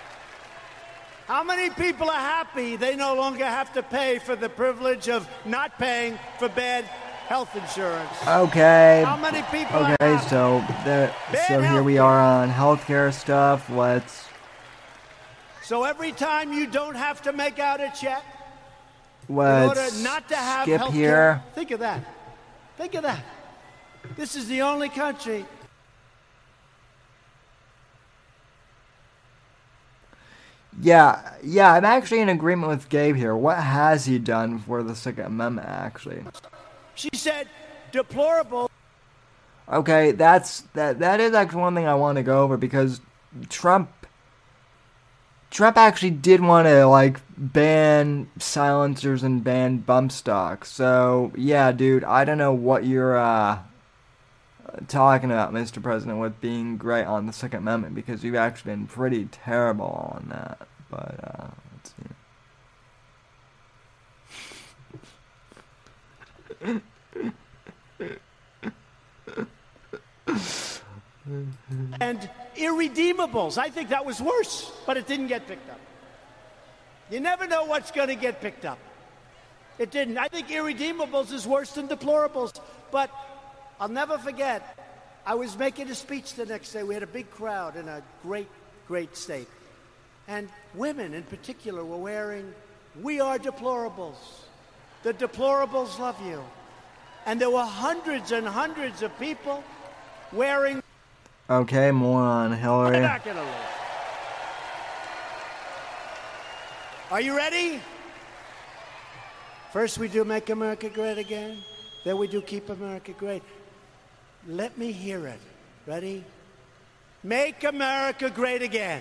How many people are happy they no longer have to pay for the privilege of not paying for bad health insurance? Okay. How many people are Okay, so there, so here we are on healthcare stuff. Let's So every time you don't have to make out a check in let's order not to have skip health here. Think of that. Think of that. This is the only country. Yeah, yeah, I'm actually in agreement with Gabe here. What has he done for the Second Amendment, actually? She said deplorable. Okay, that's that. That is actually one thing I want to go over because Trump, Trump actually did want to like ban silencers and ban bump stocks. So yeah, dude, I don't know what you're uh, talking about, Mr. President, with being great on the Second Amendment because you've actually been pretty terrible on that. But uh, let's see. and irredeemables. I think that was worse, but it didn't get picked up. You never know what's going to get picked up. It didn't. I think irredeemables is worse than deplorables. But I'll never forget, I was making a speech the next day. We had a big crowd in a great, great state. And women in particular were wearing, We are deplorables. The deplorables love you. And there were hundreds and hundreds of people wearing Okay, more on Hillary. They're not gonna lose. Are you ready? First, we do Make America Great Again. Then we do Keep America Great. Let me hear it. Ready? Make America Great Again.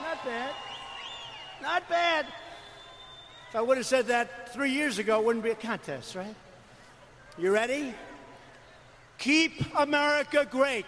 Not bad. Not bad. If I would have said that three years ago, it wouldn't be a contest, right? You ready? Keep America great.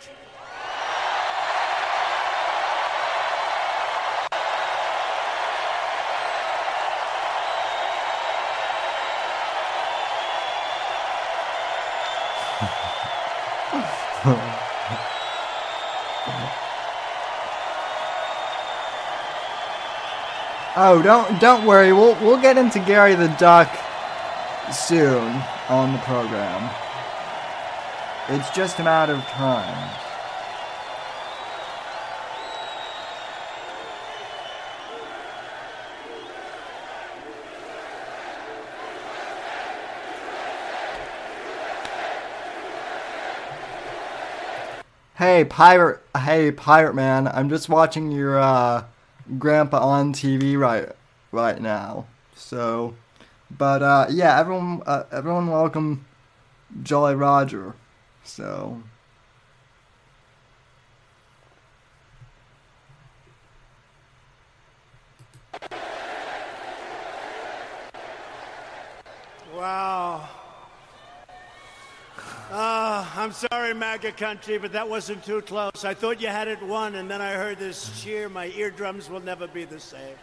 Oh, don't don't worry. We'll we'll get into Gary the Duck soon on the program. It's just a matter of time. Hey, pirate. Hey, pirate man. I'm just watching your uh grandpa on TV right right now. So, but uh, yeah, everyone, uh, everyone, welcome Jolly Roger. So. Wow. Ah, I'm sorry, MAGA country, but that wasn't too close. I thought you had it won, and then I heard this cheer. My eardrums will never be the same.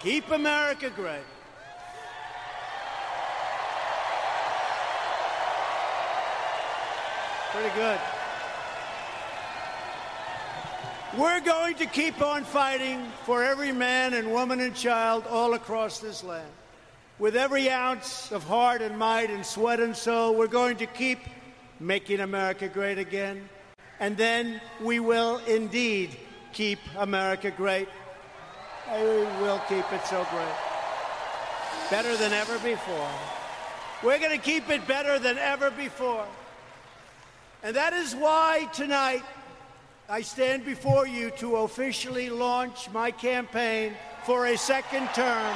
Keep America great. Pretty good. We're going to keep on fighting for every man and woman and child all across this land. With every ounce of heart and might and sweat and soul, we're going to keep making America great again. And then we will indeed keep America great. And We will keep it so great. Better than ever before. We're going to keep it better than ever before. And that is why tonight I stand before you to officially launch my campaign for a second term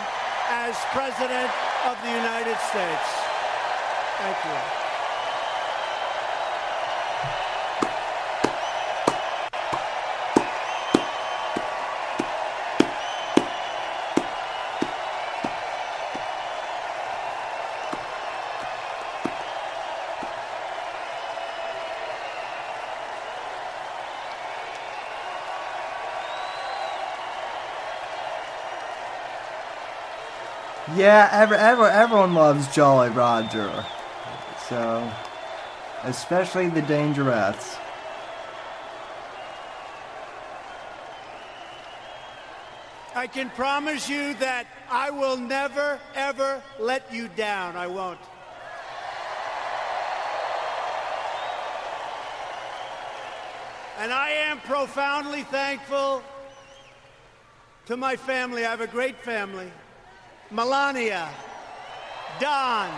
as President of the United States. Thank you. Yeah, ever, ever, everyone loves Jolly Roger. So, especially the Dangerettes. I can promise you that I will never, ever let you down. I won't. And I am profoundly thankful to my family. I have a great family. Melania, Don,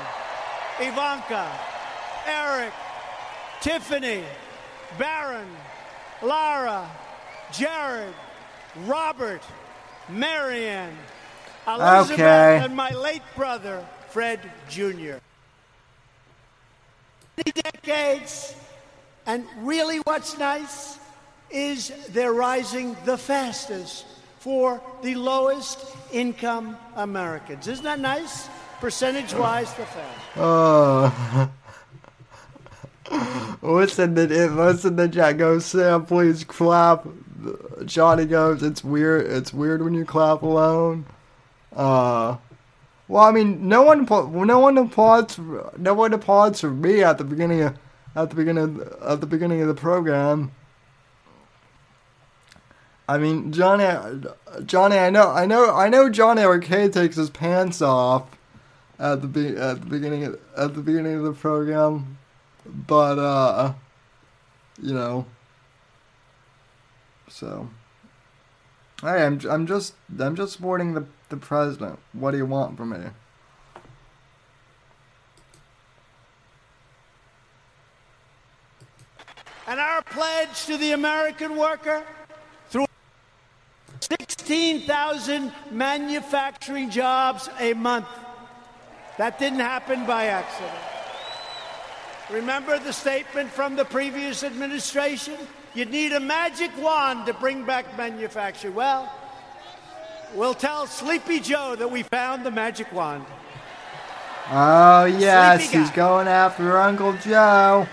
Ivanka, Eric, Tiffany, Barron, Lara, Jared, Robert, Marianne, Elizabeth, Okay. and my late brother, Fred Jr. Many decades, and really what's nice is they're rising the fastest for the lowest income Americans. Isn't that nice? Percentage wise, the fastest. Oh. the what's in the chat? Goes Sam, please clap. Johnny goes. It's weird. It's weird when you clap alone. Uh. Well, I mean, no one, no one applauds, no one applauds for me at the beginning of, at the beginning, of, at the beginning of the program. I mean, Johnny, Johnny, I know, I know, I know. Johnny Arcade takes his pants off at the be- at the beginning of, at the beginning of the program, but uh, you know, so. Hey, I'm I'm just I'm just supporting the the president. What do you want from me? And our pledge to the American worker 16,000 manufacturing jobs a month. That didn't happen by accident. Remember the statement from the previous administration? You'd need a magic wand to bring back manufacturing. Well, we'll tell Sleepy Joe that we found the magic wand. Oh yes, he's going after Uncle Joe.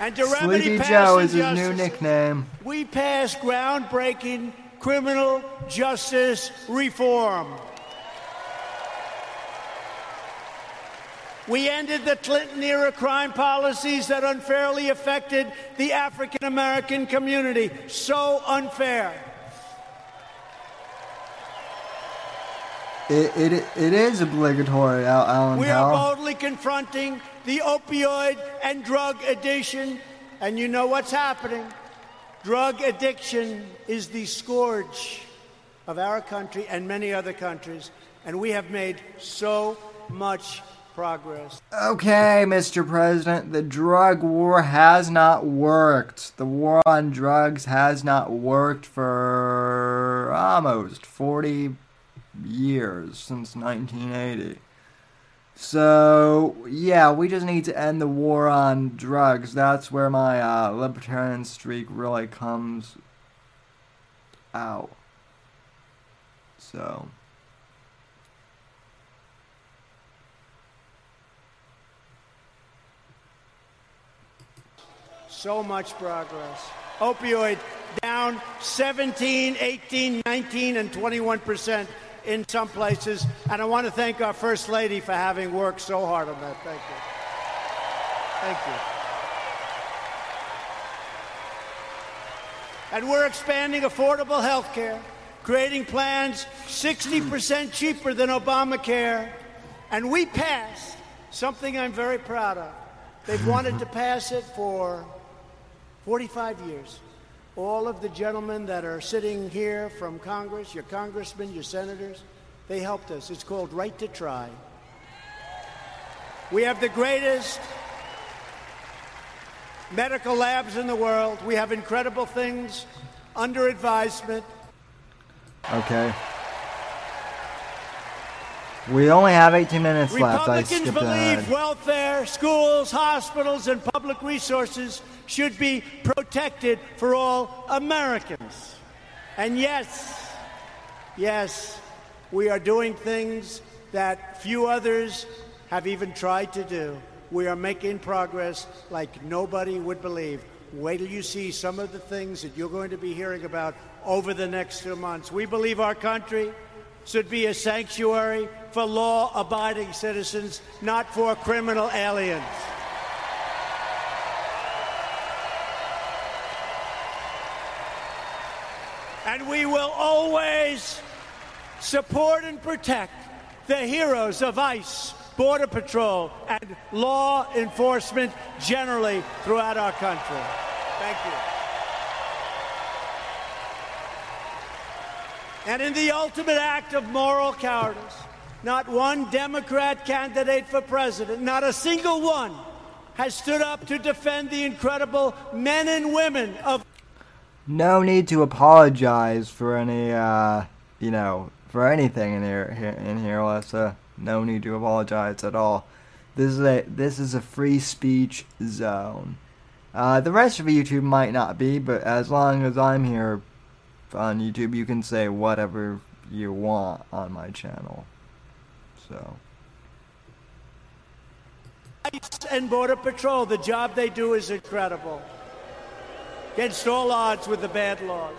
And to Sleepy Joe is his new nickname. We passed groundbreaking criminal justice reform. We ended the Clinton era crime policies that unfairly affected the African American community. So unfair. It it it is obligatory, Alan We are Powell. boldly confronting the opioid and drug addiction. And you know what's happening. Drug addiction is the scourge of our country and many other countries. And we have made so much progress. Okay, Mr. President, the drug war has not worked. The war on drugs has not worked for almost 40 years since 1980. So, yeah, we just need to end the war on drugs. That's where my uh, libertarian streak really comes out. So. So much progress. Opioid down 17, 18, 19, and 21 percent in some places. And I want to thank our First Lady for having worked so hard on that. Thank you. Thank you. And we're expanding affordable health care, creating plans 60% cheaper than Obamacare, And we passed something I'm very proud of. They've wanted to pass it for 45 years. All of the gentlemen that are sitting here from Congress, your congressmen, your senators, they helped us. It's called Right to Try. We have the greatest medical labs in the world. We have incredible things under advisement. Okay. We only have 18 minutes left. I Republicans believe welfare, schools, hospitals, and public resources should be protected for all Americans. And yes, yes, we are doing things that few others have even tried to do. We are making progress like nobody would believe. Wait till you see some of the things that you're going to be hearing about over the next two months. We believe our country should be a sanctuary for law abiding citizens, not for criminal aliens. And we will always support and protect the heroes of ICE, Border Patrol, and law enforcement generally throughout our country. Thank you. And in the ultimate act of moral cowardice, not one Democrat candidate for president, not a single one, has stood up to defend the incredible men and women of No need to apologize for any, uh, you know, for anything in here, here in here, Alyssa. No need to apologize at all. This is a this is a free speech zone. Uh, the rest of YouTube might not be, but as long as I'm here on YouTube, you can say whatever you want on my channel. So. ICE and Border Patrol. The job they do is incredible. Against all odds with the bad laws.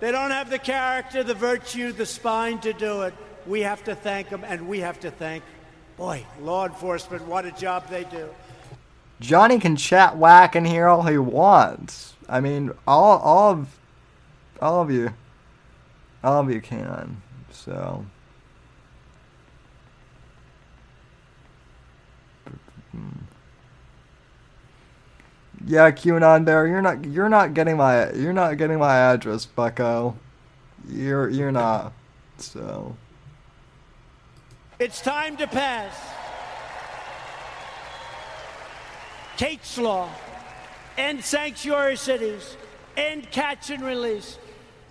They don't have the character, the virtue, the spine to do it. We have to thank them, and we have to thank, boy, law enforcement. What a job they do. Johnny can chat whack in here all he wants. I mean, all all of all of you, all of you can. So. Mm. Yeah, QAnon Bear, you're not you're not getting my you're not getting my address, Bucko. You're you're not. So. It's time to pass. Kate's Law, end sanctuary cities, end catch and release,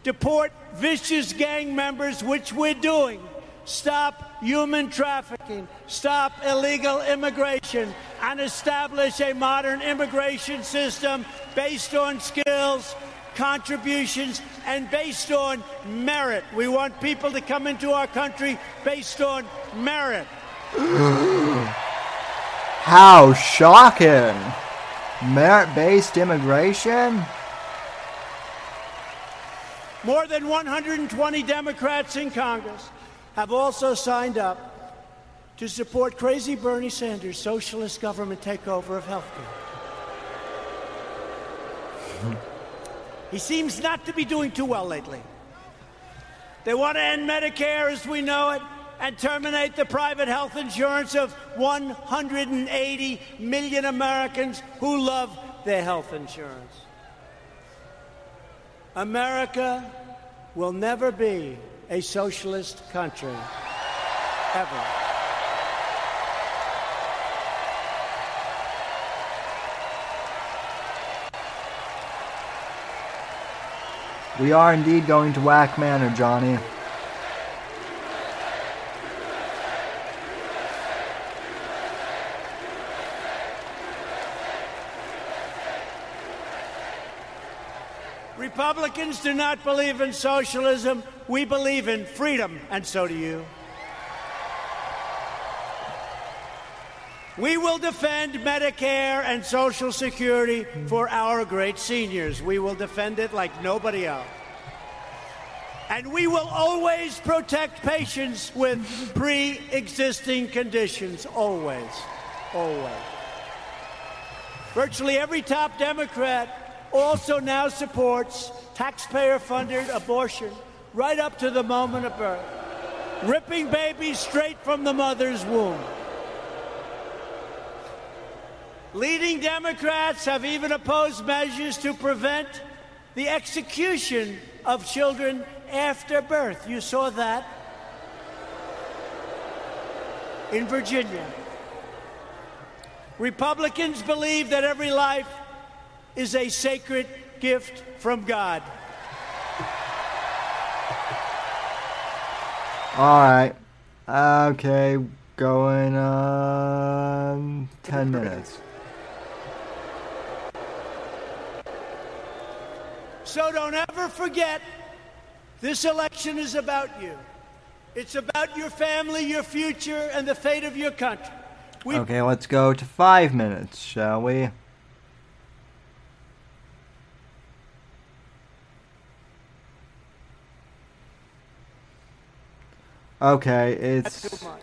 deport vicious gang members, which we're doing, stop human trafficking, stop illegal immigration, and establish a modern immigration system based on skills, contributions, and based on merit. We want people to come into our country based on merit. How shocking! Merit based immigration? More than 120 Democrats in Congress have also signed up to support crazy Bernie Sanders' socialist government takeover of healthcare. He seems not to be doing too well lately. They want to end Medicare as we know it and terminate the private health insurance of 180 million Americans who love their health insurance. America will never be a socialist country. Ever. We are indeed going to Whack Manor, Johnny. Republicans do not believe in socialism. We believe in freedom, and so do you. We will defend Medicare and Social Security for our great seniors. We will defend it like nobody else. And we will always protect patients with pre existing conditions. Always. Always. Virtually every top Democrat also now supports taxpayer funded abortion right up to the moment of birth. ripping babies straight from the mother's womb. Leading Democrats have even opposed measures to prevent the execution of children after birth. You saw that in Virginia. Republicans believe that every life is a sacred gift from God. All right. Okay, going on 10 minutes. So don't ever forget this election is about you. It's about your family, your future, and the fate of your country. We Okay, let's go to 5 minutes, shall we? Okay, it's too much.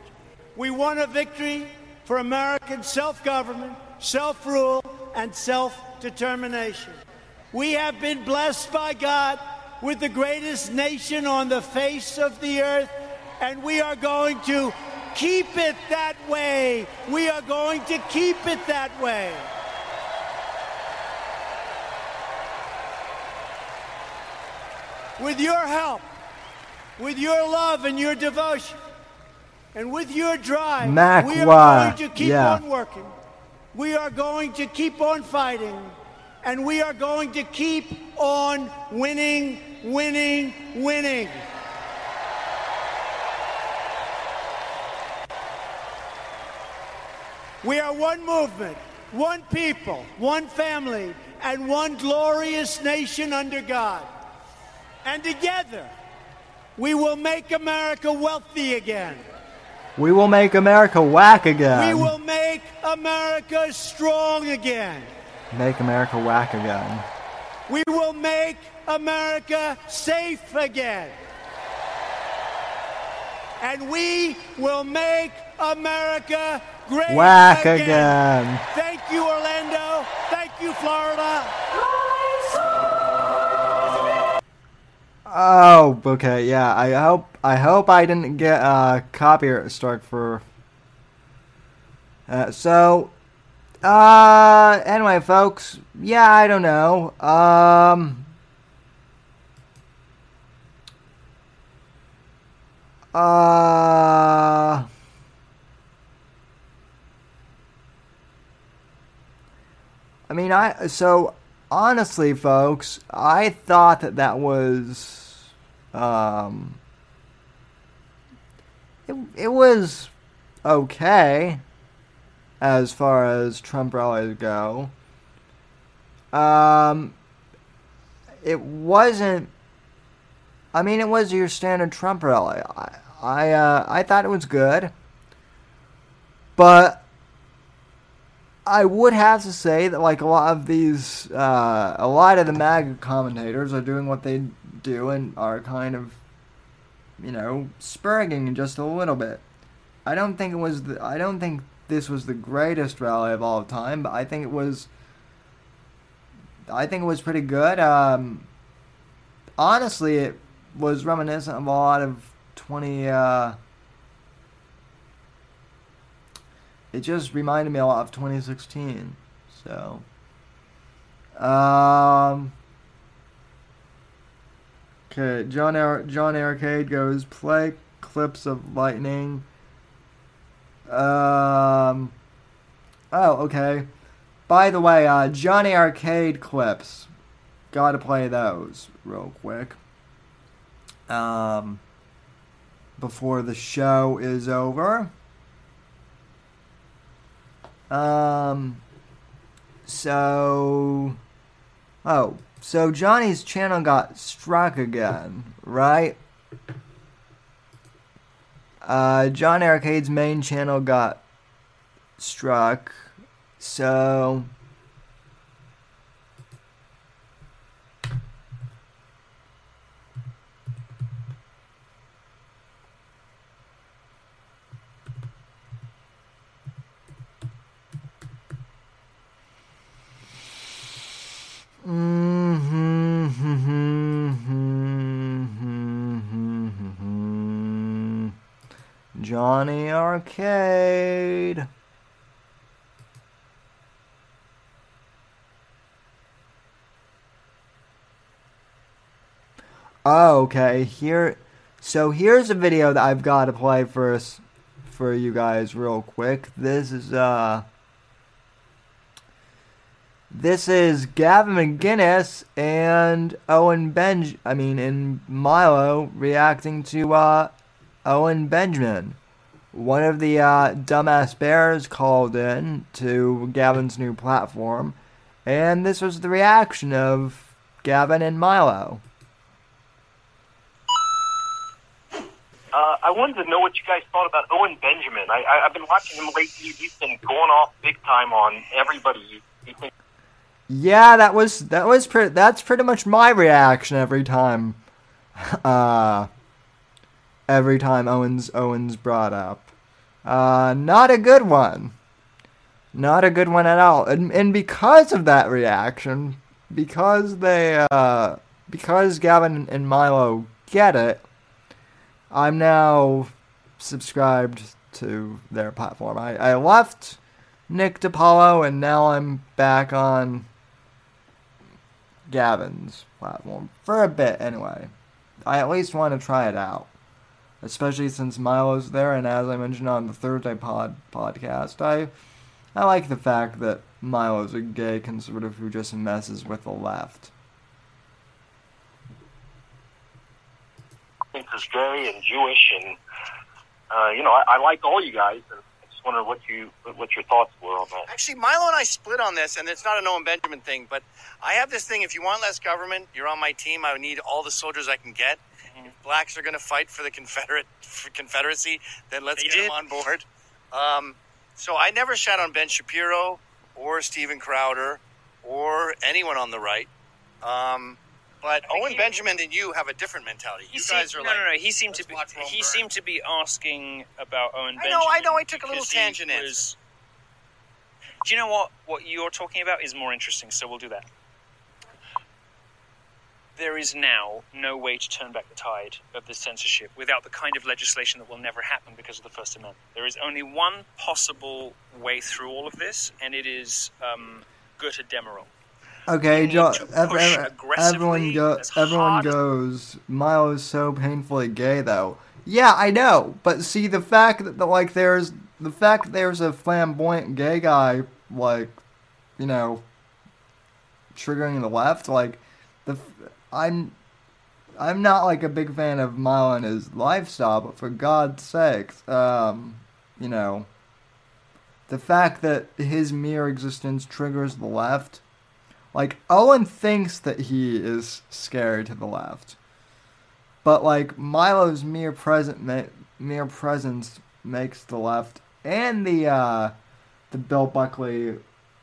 We won a victory for American self government, self rule, and self determination. We have been blessed by God with the greatest nation on the face of the earth, and we are going to keep it that way. We are going to keep it that way. With your help, with your love and your devotion, and with your drive, Mac, we are why? going to keep Yeah. on working. We are going to keep on fighting. And we are going to keep on winning, winning, winning. We are one movement, one people, one family, and one glorious nation under God. And together, we will make America wealthy again. We will make America whack again. We will make America strong again. Make America whack again. We will make America safe again. And we will make America great Whack again. again. Thank you, Orlando. Thank you, Florida. Oh, okay, yeah. I hope I hope I didn't get a copyright strike for. Uh, so, uh, anyway, folks. Yeah, I don't know. Um. Uh. I mean, I so honestly, folks, I thought that that was, um, it it was okay as far as Trump rallies go. Um, it wasn't. I mean, it was your standard Trump rally. I I uh, I thought it was good, but I would have to say that like a lot of these, uh, a lot of the MAGA commentators are doing what they do and are kind of, you know, spurging just a little bit. I don't think it was. The, I don't think this was the greatest rally of all time, but I think it was. I think it was pretty good. Um, honestly, it was reminiscent of a lot of twenty. Uh, it just reminded me a lot of 2016. So, um, okay, John John Arcade goes play clips of lightning. Um, oh, okay. By the way, uh, Johnny Arcade clips. Gotta play those real quick. Um, before the show is over. Um, so, oh, so Johnny's channel got struck again, right? Uh, John Arcade's main channel got struck, so. Arcade. Oh, okay. Here, so here's a video that I've got to play first for you guys real quick. This is uh, this is Gavin McInnes and Owen Benj. I mean, and Milo reacting to uh, Owen Benjamin. One of the uh, dumbass bears called in to Gavin's new platform, and this was the reaction of Gavin and Milo. Uh, I wanted to know what you guys thought about Owen Benjamin. I, I, I've been watching him lately. He's been going off big time on everybody. You, you think Yeah, that was that was pretty. That's pretty much my reaction every time. Uh, every time Owens Owens brought up. Uh, not a good one. Not a good one at all. And and because of that reaction, because they uh, because Gavin and Milo get it, I'm now subscribed to their platform. I, I left Nick DiPaolo and now I'm back on Gavin's platform for a bit anyway. I at least want to try it out. Especially since Milo's there and as I mentioned on the Thursday pod podcast, I I like the fact that Milo's a gay conservative who just messes with the left. think is gay and Jewish, and uh, you know, I, I like all you guys. And I just wonder what you what your thoughts were on that. Actually, Milo and I split on this, and it's not an Owen Benjamin thing, but I have this thing. If you want less government, you're on my team. I need all the soldiers I can get. If blacks are going to fight for the Confederate for Confederacy, then let's They get them on board. Um, so I never shat on Ben Shapiro or Steven Crowder or anyone on the right. Um, but Owen Benjamin and you have a different mentality. You seemed, guys are no, like, no, no. He seemed to be. He seemed to be asking about Owen I Benjamin. know, I know. I took a little tangent was- Do you know what? What you're talking about is more interesting. So we'll do that. There is now no way to turn back the tide of the censorship without the kind of legislation that will never happen because of the First Amendment. There is only one possible way through all of this, and it is um, Goethe Demerol. Okay, jo- ev- push ev- aggressively everyone go- everyone goes. Milo is so painfully gay, though. Yeah, I know, but see the fact that, like there's the fact that there's a flamboyant gay guy like, you know, triggering the left. Like, the f- I'm I'm not like a big fan of Milo and his lifestyle, but for God's sakes, um, you know, the fact that his mere existence triggers the left. Like Owen thinks that he is scary to the left, but like Milo's mere present mere presence makes the left and the uh, the Bill Buckley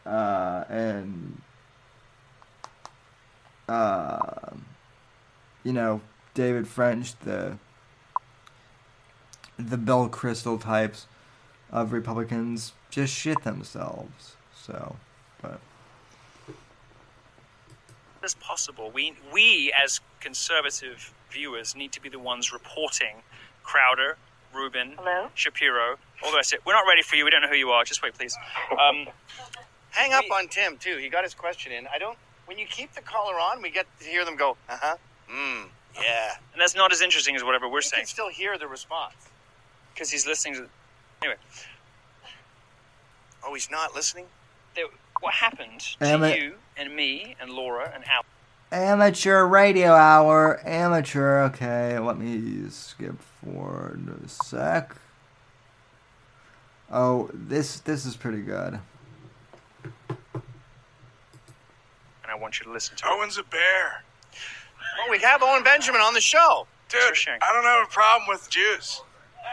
uh, and uh, you know David French the the Bill Kristol types of Republicans just shit themselves. So, but. as possible. We we as conservative viewers need to be the ones reporting Crowder, Rubin, Shapiro, all the rest of it. We're not ready for you. We don't know who you are. Just wait, please. Um, hang up on Tim too. He got his question in. I don't. When you keep the caller on, we get to hear them go, uh huh, mm, yeah. and that's not as interesting as whatever we're You saying can still hear the response. because he's listening to. Anyway, Oh, he's not listening. there, what happened to Am you and me and Laura and Al? Amateur radio hour. Amateur. Okay, let me skip forward a sec. Oh, this this is pretty good. And I want you to listen to Owen's a bear. Well, we have Owen Benjamin on the show. Dude, I don't have a problem with Jews.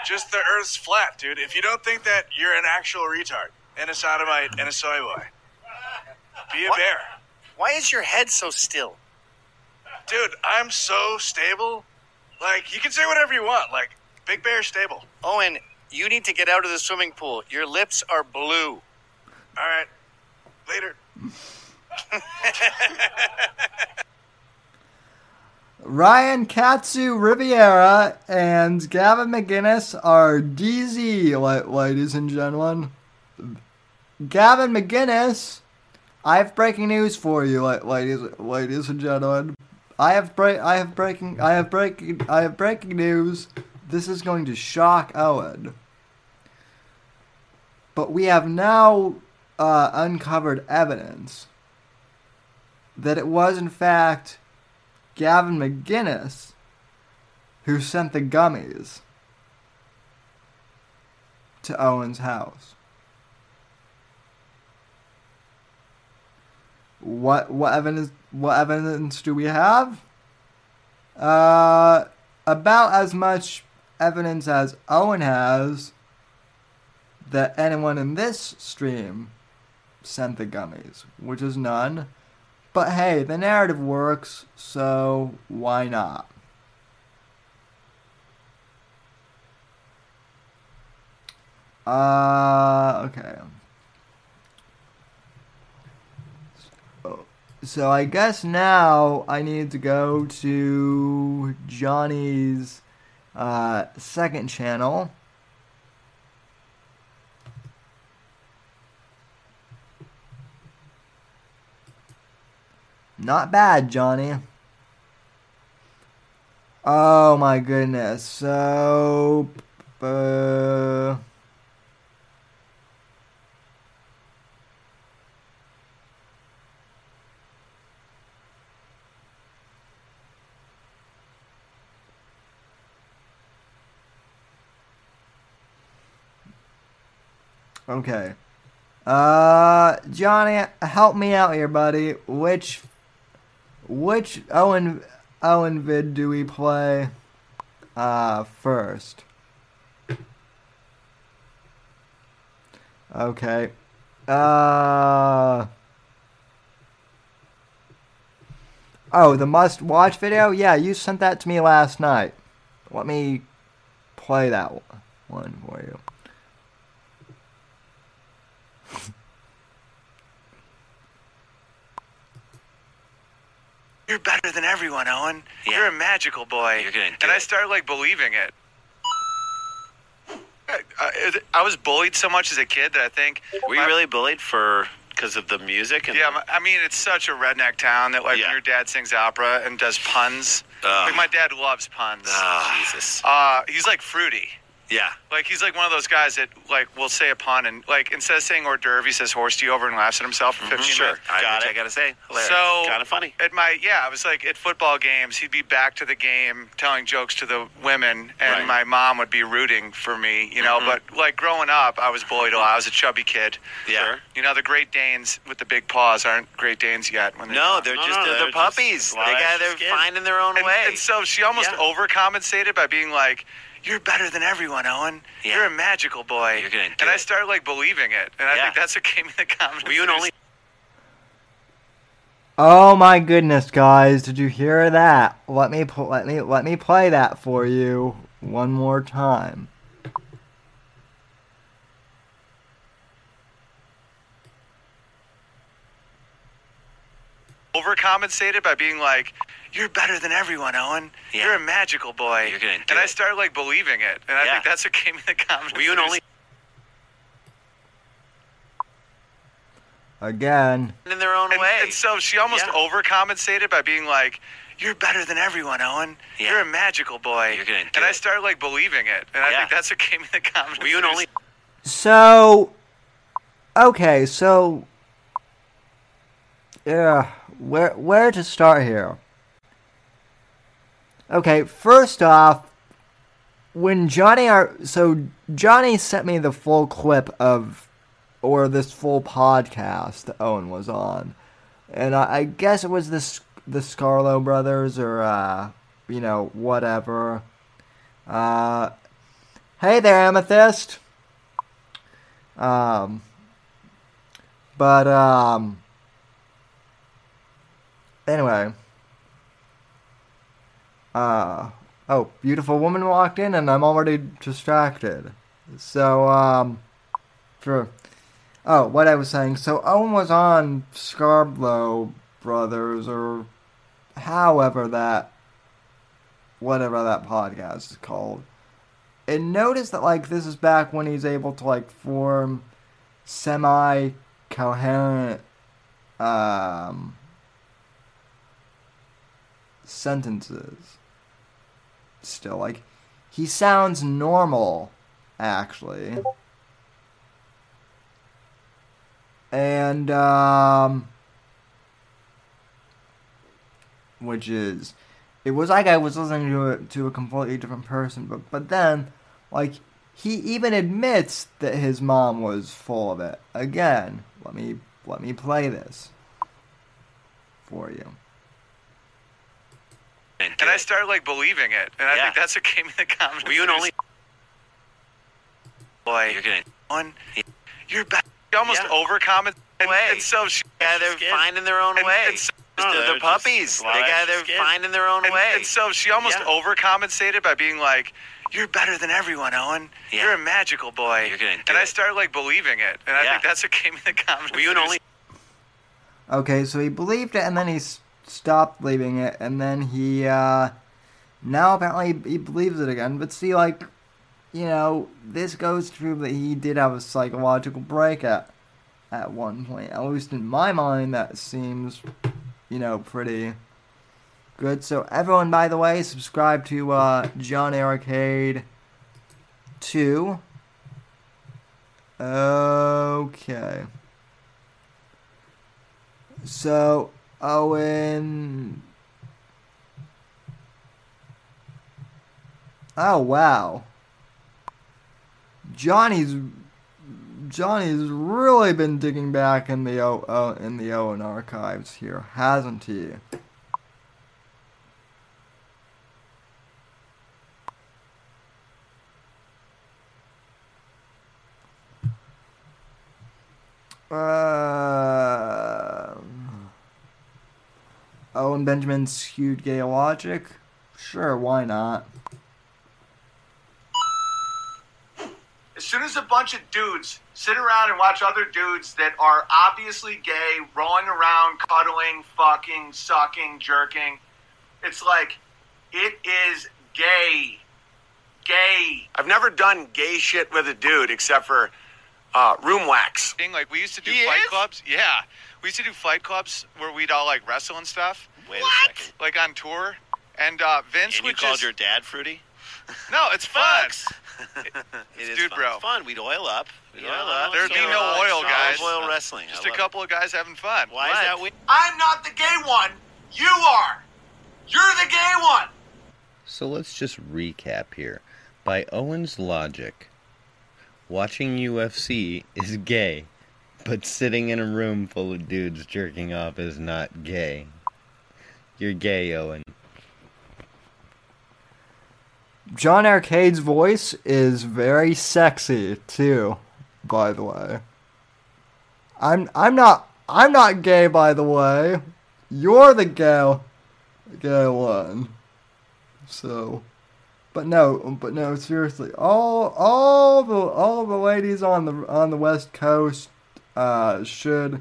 Just the earth's flat, dude. If you don't think that, you're an actual retard. And a sodomite and a soy boy. Be a What? bear. Why is your head so still? Dude, I'm so stable. Like, you can say whatever you want. Like, Big Bear stable. Owen, you need to get out of the swimming pool. Your lips are blue. All right. Later. Ryan Katsu Riviera and Gavin McInnes are DZ, ladies and gentlemen. Gavin McInnes, I have breaking news for you, ladies, ladies and gentlemen. I have break, I have breaking, I have breaking, I have breaking news. This is going to shock Owen. But we have now uh, uncovered evidence that it was in fact Gavin McInnes who sent the gummies to Owen's house. What what evidence what evidence do we have? Uh about as much evidence as Owen has that anyone in this stream sent the gummies, which is none. But hey, the narrative works, so why not? Uh, okay. So, so I guess now I need to go to Johnny's uh, second channel. Not bad, Johnny. Oh my goodness. So. Uh, okay. Uh, Johnny, help me out here, buddy. Which which Owen Owen vid do we play uh first? Okay. Uh Oh, the must watch video? Yeah, you sent that to me last night. Let me play that one for you. You're better than everyone, Owen. You're a magical boy. You're gonna and I started like believing it. I, I, I was bullied so much as a kid that I think. Were you really bullied for because of the music? And Yeah, my- I mean, it's such a redneck town that like when your dad sings opera and does puns. Ugh. Like my dad loves puns. Oh, Jesus. Uh, he's like fruity. Yeah. Like he's like one of those guys that like will say a pun and like instead of saying hors d'oeuvre, he says horse to you over and laughs at himself for 15 Sure. minutes. I, got it. I gotta say, hilarious. So kind of funny. At my yeah, I was like at football games, he'd be back to the game telling jokes to the women, and Right. my mom would be rooting for me, you know. Mhm. But like growing up, I was bullied a lot. I was a chubby kid. Yeah. You know, the Great Danes with the big paws aren't Great Danes yet. When they No, they're just they're, they're puppies. They got they're finding their own and, way. And so she almost overcompensated by being like, "You're better than everyone, Owen. You're a magical boy." You're gonna and I started like believing it, and I Yeah. think that's what gave me the confidence. Were you an only? Oh my goodness, guys! Did you hear that? Let me pl- let me let me play that for you one more time. overcompensated by being like, "You're better than everyone, Owen. You're a magical boy." You're gonna and I started like believing it, and I Yeah. think that's what gave me the confidence. Were you an only? Again. In their own and, way. And so she almost Yeah. overcompensated by being like, "You're better than everyone, Owen. You're a magical boy." You're gonna and I started like believing it, and I think that's what gave me the confidence. Were you an only? So, okay, so yeah, where where to start here? Okay, first off, when Johnny Ar- so Johnny sent me the full clip of or this full podcast Owen was on, and I, I guess it was this the Scarlo brothers or uh, you know whatever. Uh, hey there, Amethyst. Um, but um, anyway. Uh, oh, beautiful woman walked in, and I'm already distracted. So um, for oh, what I was saying. So Owen was on Scarborough Brothers, or however that whatever that podcast is called. And notice that like this is back when he's able to like form semi coherent um sentences. Still like he sounds normal actually. And um which is it was like I was listening to a, to a completely different person, but but then like he even admits that his mom was full of it. Again, let me let me play this for you. And I started like believing it, and I think that's what gave me the confidence. Were you an to only just- boy? You're gonna one. You're back. You almost Yeah. overcompensate. And, and so she, Yeah, they're finding their own and, way. And so, They're- they're puppies. They got- they're finding their own and, way. And so she almost Yeah. overcompensated by being like, "You're better than everyone, Owen. You're a magical boy." You're gonna do and I it. started like believing it, and I think that's what gave me the confidence. Were you an only? Okay, so he believed it and then he s- stopped believing it and then he uh now apparently he believes it again. But see like you know, this goes to prove that he did have a psychological break at at one point. At least in my mind that seems you know, pretty good. So everyone by the way, subscribe to uh John Arcade 2. Okay. So, Owen. Oh wow. Johnny's Johnny's really been digging back in the o, o in the Owen archives here, hasn't he? Uh, Owen Benjamin's skewed gay logic? Sure, why not? As soon as a bunch of dudes sit around and watch other dudes that are obviously gay, rolling around, cuddling, fucking, sucking, jerking, it's like, it is gay. Gay. I've never done gay shit with a dude except for uh, room wax. Thing like we used to do He fight is? clubs. Yeah, we used to do fight clubs where we'd all like wrestle and stuff. Wait a second. Like on tour, and uh, Vince And you called just your dad fruity? no, it's fun. It is dude, fun. bro. It's fun. We'd oil up. We'd oil up. There'd be no oil, guys. Oil wrestling. Just a love couple of guys having fun. Why is that weird? I'm not the gay one. You are. You're the gay one. So let's just recap here. By Owen's logic, watching UFC is gay, but sitting in a room full of dudes jerking off is not gay. You're gay, Owen. John Arcade's voice is very sexy too, by the way. I'm I'm not I'm not gay by the way. You're the gay gay one. So but no but no seriously. All all the all the ladies on the on the west coast uh should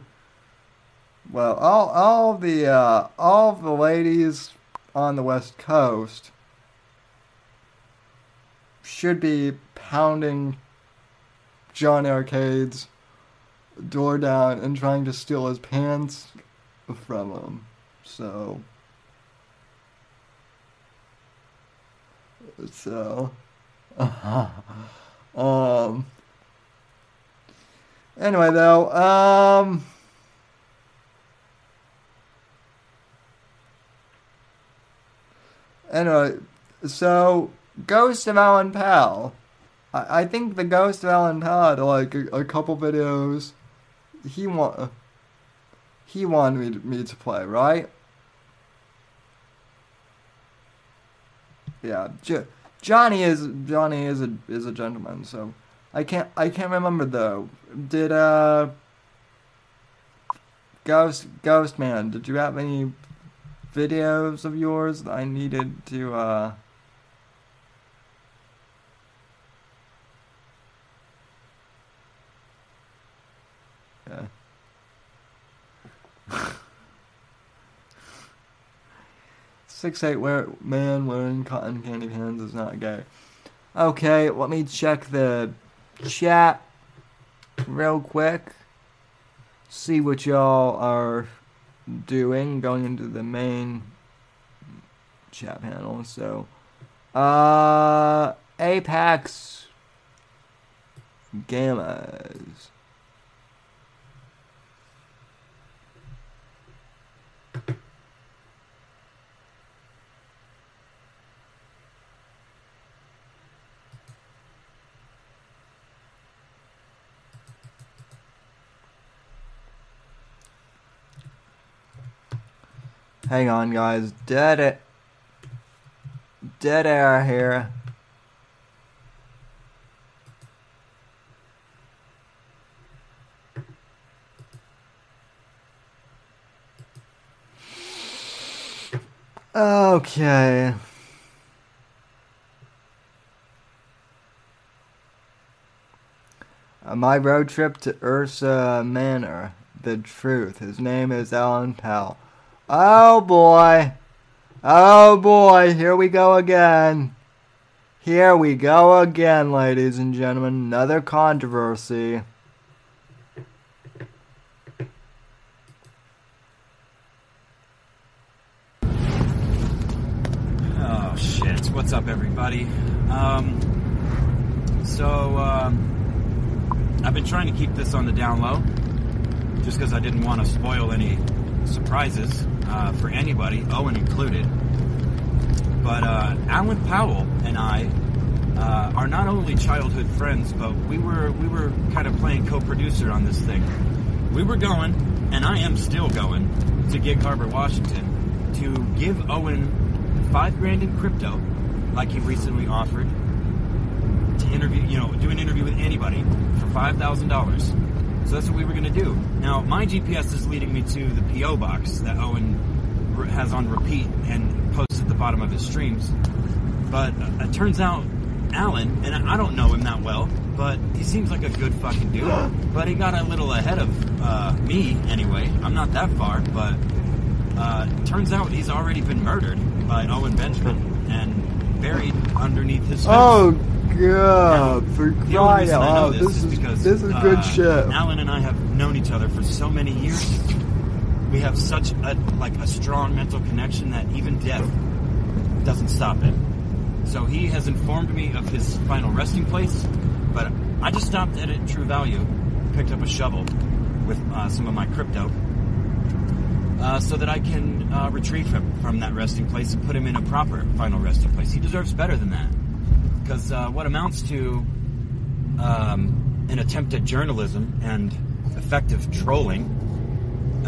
well all all the uh all the ladies on the west coast should be pounding John Arcade's door down and trying to steal his pants from him. So. So. um. Anyway, though, um. Anyway, so Ghost of Alan Powell. I, think the Ghost of Alan Powell had like a, a couple videos. He want he wanted me to, me to play, right? Yeah, J- Johnny is Johnny is a is a gentleman, so I can't I can't remember though. Did uh Ghost Ghost Man, did you have any videos of yours that I needed to uh Yeah. Six eight wear, man wearing cotton candy pants is not gay. Okay, let me check the chat real quick. See what y'all are doing. Going into the main chat panel. So, uh, Apex Gammas. Hang on, guys. Dead it. Dead air here. Okay. Uh, my road trip to Ursa Manor. The truth. His name is Alan Powell. Oh boy. Oh boy. Here we go again. Here we go again, ladies and gentlemen. Another controversy. Oh shit! What's up, everybody? Um, so um, I've been trying to keep this on the down low, just because I didn't want to spoil any surprises uh, for anybody, Owen included. But uh, Alan Powell and I uh, are not only childhood friends, but we were we were kind of playing co-producer on this thing. We were going, and I am still going, to Gig Harbor, Washington, to give Owen five grand in crypto, like he recently offered, to interview, you know, do an interview with anybody for five thousand dollars. So that's what we were going to do. Now, my GPS is leading me to the PO box that Owen has on repeat and posts at the bottom of his streams. But uh, it turns out Alan, and I I don't know him that well, but he seems like a good fucking dude. But he got a little ahead of uh, me anyway. I'm not that far, but uh, turns out he's already been murdered by Owen Benjamin and buried underneath his fence. Oh god, for The only crying reason I out know loud. this, is because this is uh, good shit. Alan and I have known each other for so many years. We have such a like a strong mental connection that even death doesn't stop it. So he has informed me of his final resting place, but I just stopped at True Value, picked up a shovel with uh, some of my crypto, uh, so that I can uh, retrieve him from that resting place and put him in a proper final resting place. He deserves better than that, because uh, what amounts to um, an attempt at journalism and effective trolling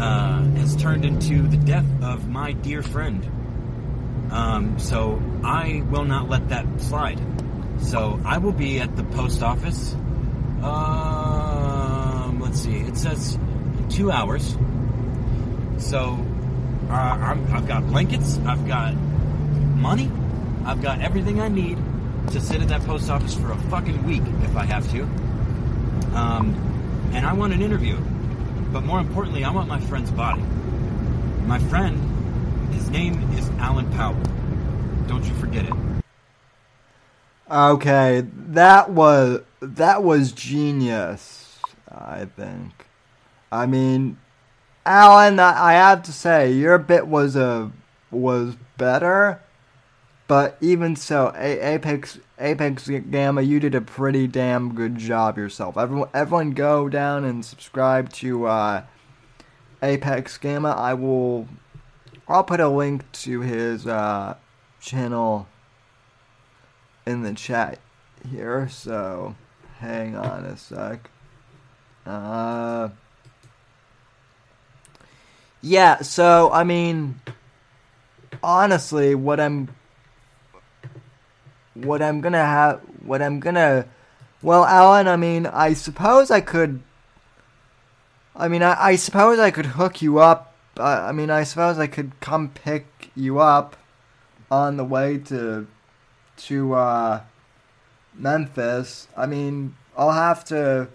uh, has turned into the death of my dear friend. Um, so I will not let that slide. So I will be at the post office. Um, let's see. It says two hours. So uh, I'm, I've got blankets. I've got money. I've got everything I need to sit at that post office for a fucking week if I have to. Um, and I want an interview. But more importantly, I want my friend's body. My friend, his name is Alan Powell. Don't you forget it. Okay, that was that was genius. I think. I mean, Alan, I I have to say your bit was a was better, but even so, a- Apex Apex Gamma, you did a pretty damn good job yourself. Everyone, everyone, go down and subscribe to uh, Apex Gamma. I will. I'll put a link to his uh, channel in the chat here, so hang on a sec. Uh, yeah, so I mean, honestly, what I'm, what I'm gonna have, what I'm gonna, well, Alan, I mean, I suppose I could. I mean, I, I suppose I could hook you up. Uh, I mean, I suppose I could come pick you up on the way to to uh, Memphis. I mean, I'll have to.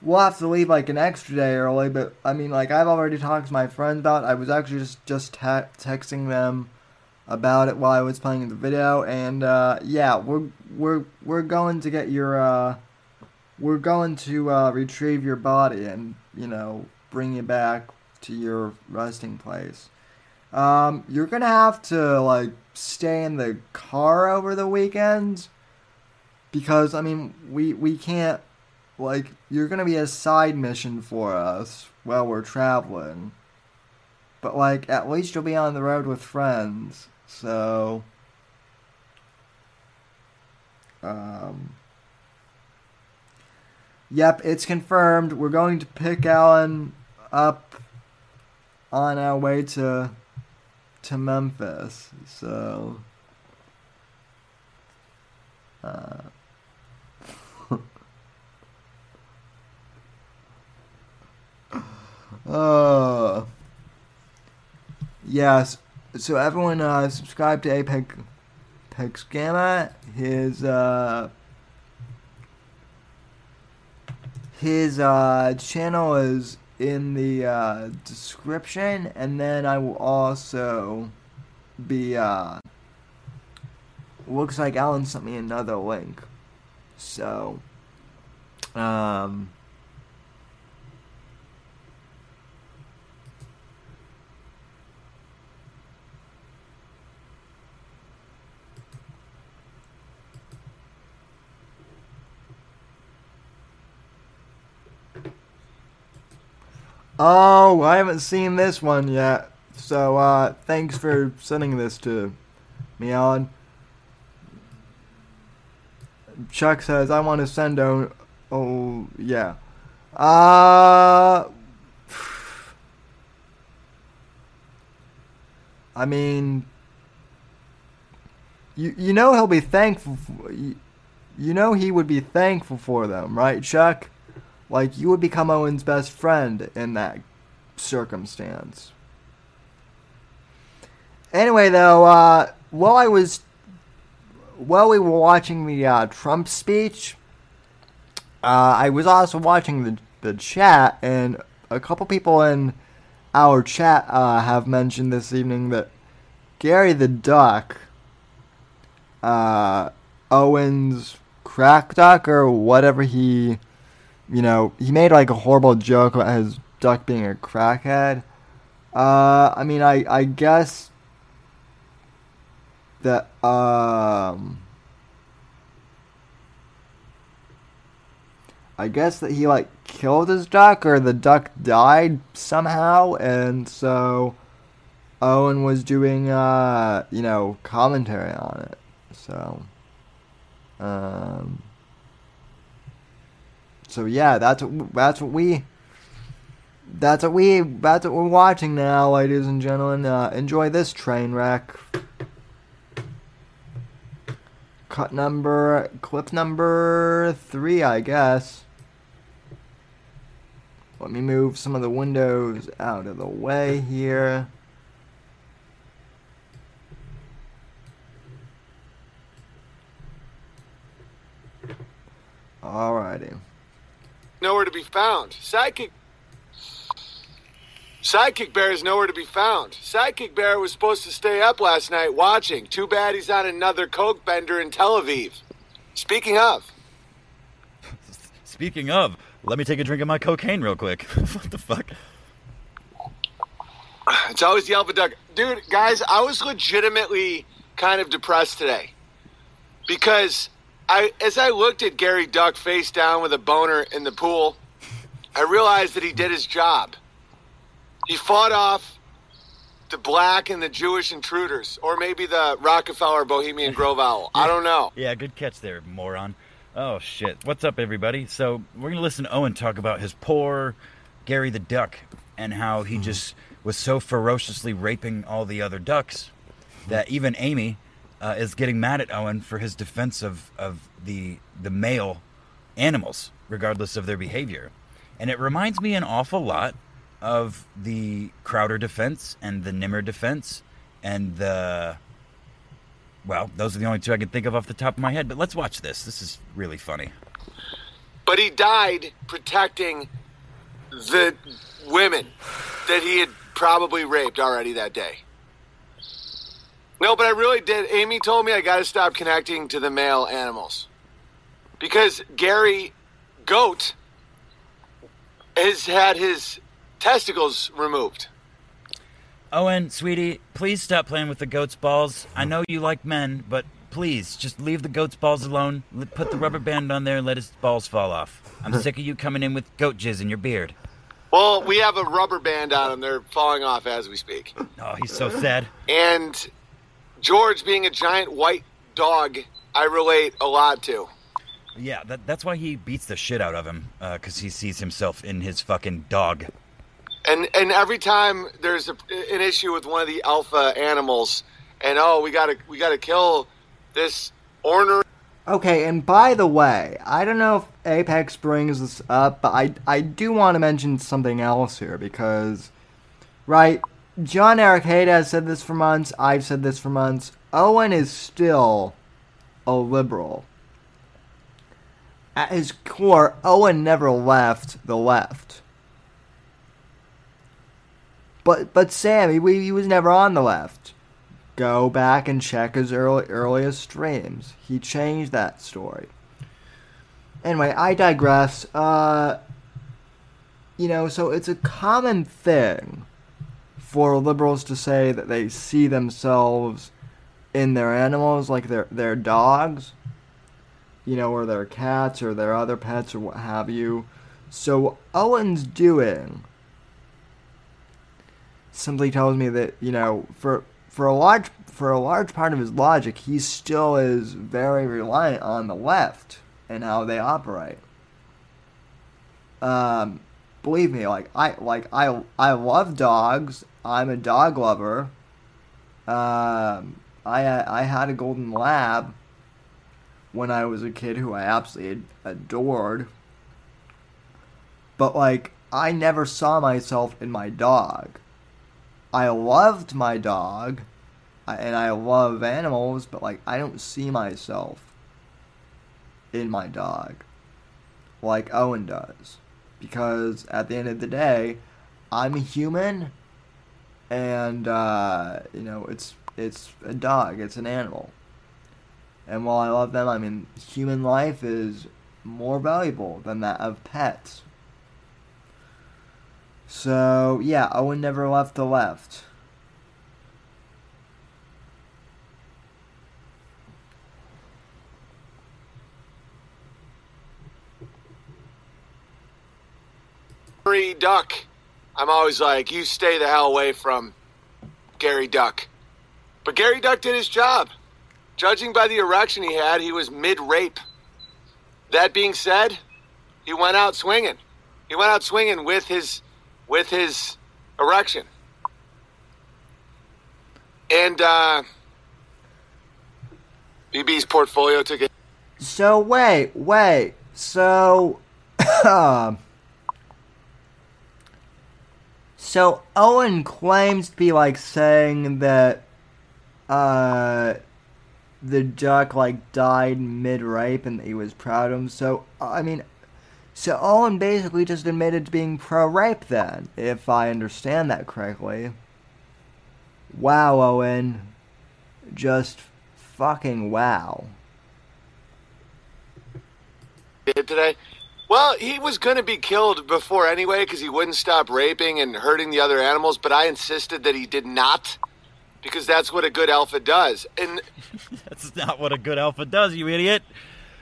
We'll have to leave like an extra day early, but I mean, like I've already talked to my friends about. I was actually just just te- texting them about it while I was playing the video, and uh, yeah, we're we're we're going to get your uh, we're going to uh, retrieve your body and you know bring you back to your resting place. Um, you're gonna have to like stay in the car over the weekend because I mean we we can't like you're gonna be a side mission for us while we're traveling. But like at least you'll be on the road with friends, so um Yep, it's confirmed. We're going to pick Alan up on our way to to Memphis. So uh Uh, yes. So everyone uh, subscribe to Apex, Apex Gamma. His uh, his uh, channel is in the uh, description, and then I will also be. Uh, looks like Alan sent me another link, so um. Oh, I haven't seen this one yet. So, uh, thanks for sending this to me, Alan. Chuck says, I want to send a. Oh, yeah. Uh. I mean. You, you know he'll be thankful for, you, you know he would be thankful for them, right, Chuck? Like, you would become Owen's best friend in that circumstance. Anyway, though, uh, while I was. While we were watching the uh, Trump speech, uh, I was also watching the, the chat, and a couple people in our chat uh, have mentioned this evening that Gary the Duck, uh, Owen's crack duck, or whatever he you know, he made like a horrible joke about his duck being a crackhead. Uh, I mean, I I guess that um, I guess that he like killed his duck or the duck died somehow, and so Owen was doing uh, you know, commentary on it. So, um so yeah, that's what, that's what we that's what we that's what we're watching now, ladies and gentlemen. Uh, enjoy this train wreck. Cut number clip number three, I guess. Let me move some of the windows out of the way here. Alrighty nowhere to be found. Sidekick Sidekick Bear is nowhere to be found. Sidekick Bear was supposed to stay up last night watching. Too bad he's on another coke bender in Tel Aviv. Speaking of. Speaking of, let me take a drink of my cocaine real quick. what the fuck? It's always the alpha duck. Dude, guys, I was legitimately kind of depressed today. Because I as I looked at Gary Duck face down with a boner in the pool, I realized that he did his job. He fought off the black and the Jewish intruders, or maybe the Rockefeller Bohemian Grove Owl. I don't know. Yeah, good catch there, moron. Oh shit! What's up, everybody? So we're gonna listen to Owen talk about his poor Gary the Duck and how he mm-hmm. just was so ferociously raping all the other ducks that even Amy, uh, is getting mad at Owen for his defense of, of the the male animals, regardless of their behavior. And it reminds me an awful lot of the Crowder defense and the Nimmer defense and the well, those are the only two I can think of off the top of my head. But let's watch this. This is really funny. But he died protecting the women that he had probably raped already that day. No, but I really did. Amy told me I got to stop connecting to the male animals because Gary Goat has had his testicles removed. Owen, sweetie, please stop playing with the goat's balls. I know you like men, but please just leave the goat's balls alone. Put the rubber band on there and let his balls fall off. I'm sick of you coming in with goat jizz in your beard. Well, we have a rubber band on them. They're falling off as we speak. Oh, he's so sad. And George being a giant white dog, I relate a lot to. Yeah, that, that's why he beats the shit out of him, uh, because he sees himself in his fucking dog. And and every time there's a, an issue with one of the alpha animals, and oh, we gotta we gotta kill this ornery. Okay, and by the way, I don't know if Apex brings this up, but I I do want to mention something else here because, right, John Eric Haight has said this for months. I've said this for months. Owen is still a liberal. At his core, Owen never left the left. But but Sam, he, he was never on the left. Go back and check his early, earliest streams. He changed that story. Anyway, I digress. Uh, you know, so it's a common thing for liberals to say that they see themselves in their animals, like their their dogs, you know, or their cats or their other pets or what have you. So Owen's doing simply tells me that you know for for a large for a large part of his logic, he still is very reliant on the left and how they operate. Um, believe me, like I like I I love dogs. I'm a dog lover. Um, I I had a golden lab when I was a kid who I absolutely adored. But like I never saw myself in my dog. I loved my dog, and I love animals, but like I don't see myself in my dog like Owen does. Because at the end of the day, I'm a human, and uh, you know it's it's a dog, it's an animal. And while I love them, I mean human life is more valuable than that of pets. So yeah, Owen never left the left. Gary Duck. I'm always like, you stay the hell away from Gary Duck. But Gary Duck did his job. Judging by the erection he had, he was mid rape. That being said, he went out swinging. He went out swinging with his with his erection. And uh, BB's portfolio took it. So wait, wait. So, um, so Owen claims to be like saying that, uh, the duck like died mid rape and that he was proud of him. So I mean, so Owen basically just admitted to being pro rape then, if I understand that correctly. Wow, Owen. Just fucking wow. did today. Well, he was going to be killed before anyway because he wouldn't stop raping and hurting the other animals, but I insisted that he did not because that's what a good alpha does. And That's not what a good alpha does, you idiot.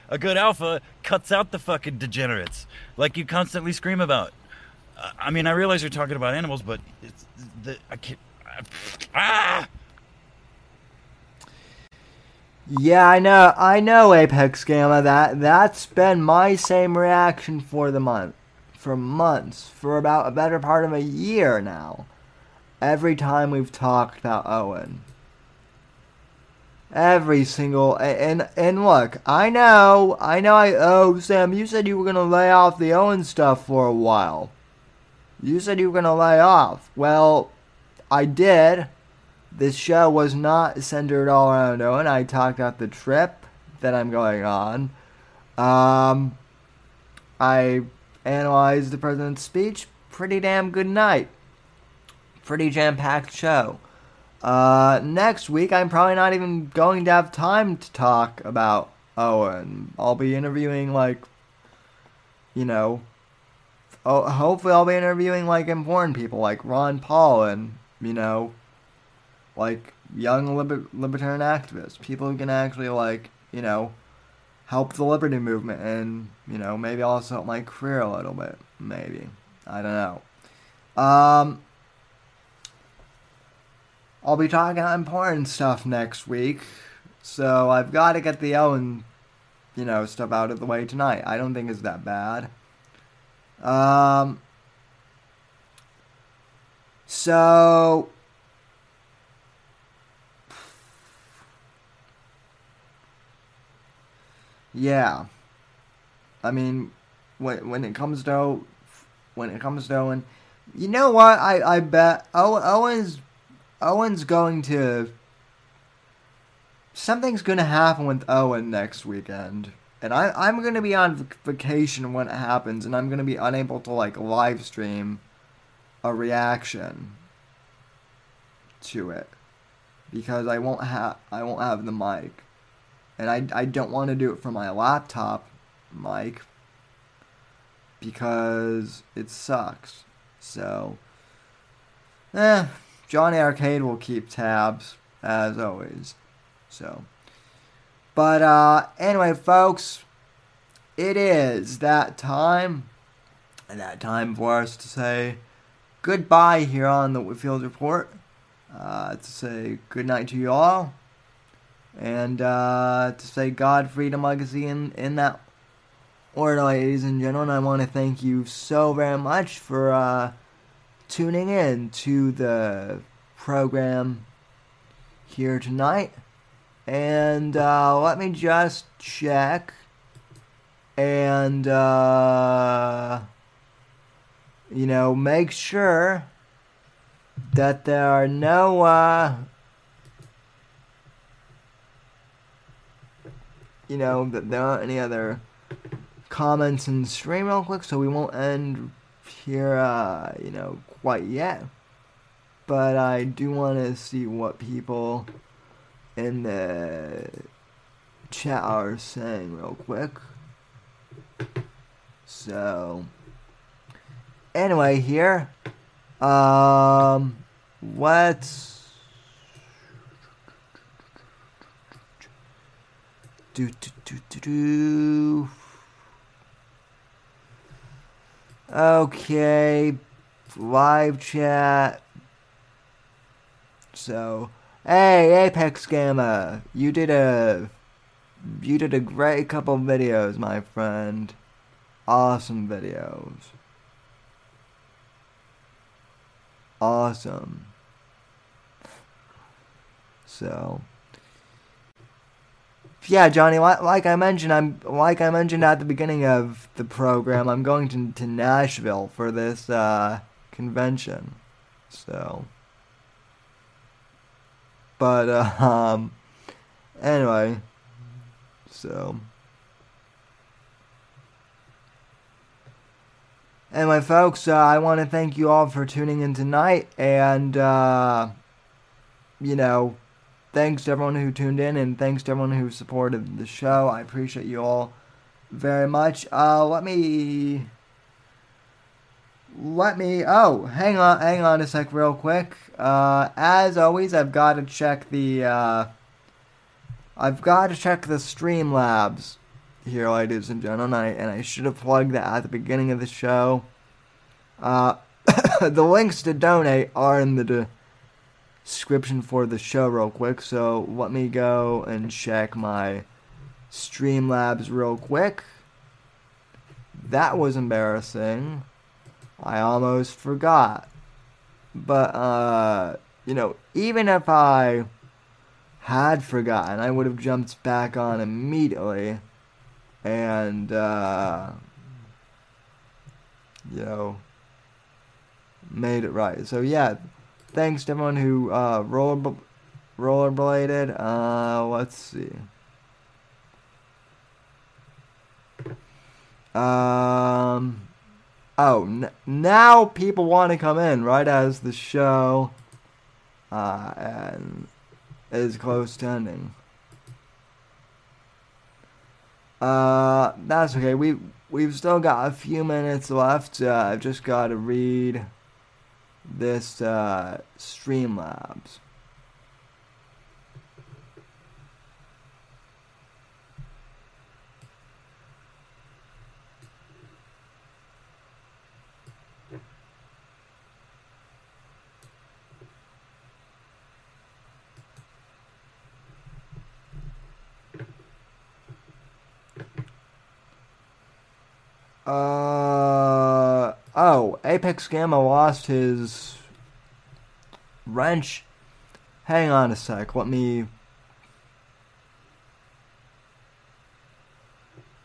A good alpha cuts out the fucking degenerates, like you constantly scream about. I mean, I realize you're talking about animals, but it's the I can't. Ah! Yeah, I know, I know, Apex Gamma. That that's been my same reaction for the month, for months, for about a better part of a year now. Every time we've talked about Owen, every single and and look, I know, I know. I oh Sam, you said you were gonna lay off the Owen stuff for a while. You said you were gonna lay off. Well, I did. This show was not centered all around Owen. I talked about the trip that I'm going on. Um, I analyzed the president's speech. Pretty damn good night. Pretty jam packed show. Uh, next week, I'm probably not even going to have time to talk about Owen. I'll be interviewing, like, you know, oh, hopefully I'll be interviewing, like, important people, like Ron Paul and, you know, like, young liber- libertarian activists. People who can actually, like, you know, help the liberty movement and, you know, maybe also help my career a little bit. Maybe. I don't know. Um, I'll be talking about important stuff next week, so I've got to get the Owen, you know, stuff out of the way tonight. I don't think it's that bad. Um, so yeah, I mean, when when it comes to when it comes to Owen, you know what? I I bet Owen's Owen's going to. Something's going to happen with Owen next weekend. And I, I'm going to be on vacation when it happens, and I'm going to be unable to, like, live stream a reaction to it. Because I won't have I won't have the mic. And I, I don't want to do it from my laptop mic because it sucks. So, eh, Johnny Arcade will keep tabs as always. So, but uh, anyway, folks, it is that time, and that time for us to say goodbye here on the Whitfield Report. Uh, to say goodnight to you all, and uh, to say God, freedom, legacy in in that order, ladies and gentlemen. I want to thank you so very much for. Uh, tuning in to the program here tonight. And uh, let me just check and, uh, you know, make sure that there are no, you know, that there aren't any other comments in stream real quick so we won't end here, uh, you know, quite yet. But I do want to see what people in the chat are saying real quick. So, anyway, here, um, let's do do do do do. Okay, live chat. So, hey, Apex Gamma, you did a you did a great couple videos, my friend. Awesome videos. Awesome. So, yeah, Johnny, like I mentioned, I'm like I mentioned at the beginning of the program, I'm going to to Nashville for this uh, convention. So, but uh, um, anyway, so. Anyway, folks, uh, I want to thank you all for tuning in tonight, and uh, you know, thanks to everyone who tuned in and thanks to everyone who supported the show. I appreciate you all very much. Uh, let me. Let me. Oh, hang on, hang on a sec, real quick. Uh, as always, I've got to check the. Uh, I've got to check the Streamlabs here, ladies and gentlemen. I, and I should have plugged that at the beginning of the show. Uh, the links to donate are in the. De- description for the show real quick. So let me go and check my Streamlabs real quick. That was embarrassing. I almost forgot. But, uh, you know, even if I had forgotten, I would have jumped back on immediately and, uh, you know, made it right. So, yeah, thanks to everyone who uh, roller rollerbladed. Uh, let's see. Um. Oh, now people want to come in right as the show uh, and is close to ending. Uh, that's okay. We we've still got a few minutes left. Uh, I've just got to read this uh, Streamlabs. Uh oh, Apex Gamma lost his wrench. Hang on a sec. Let me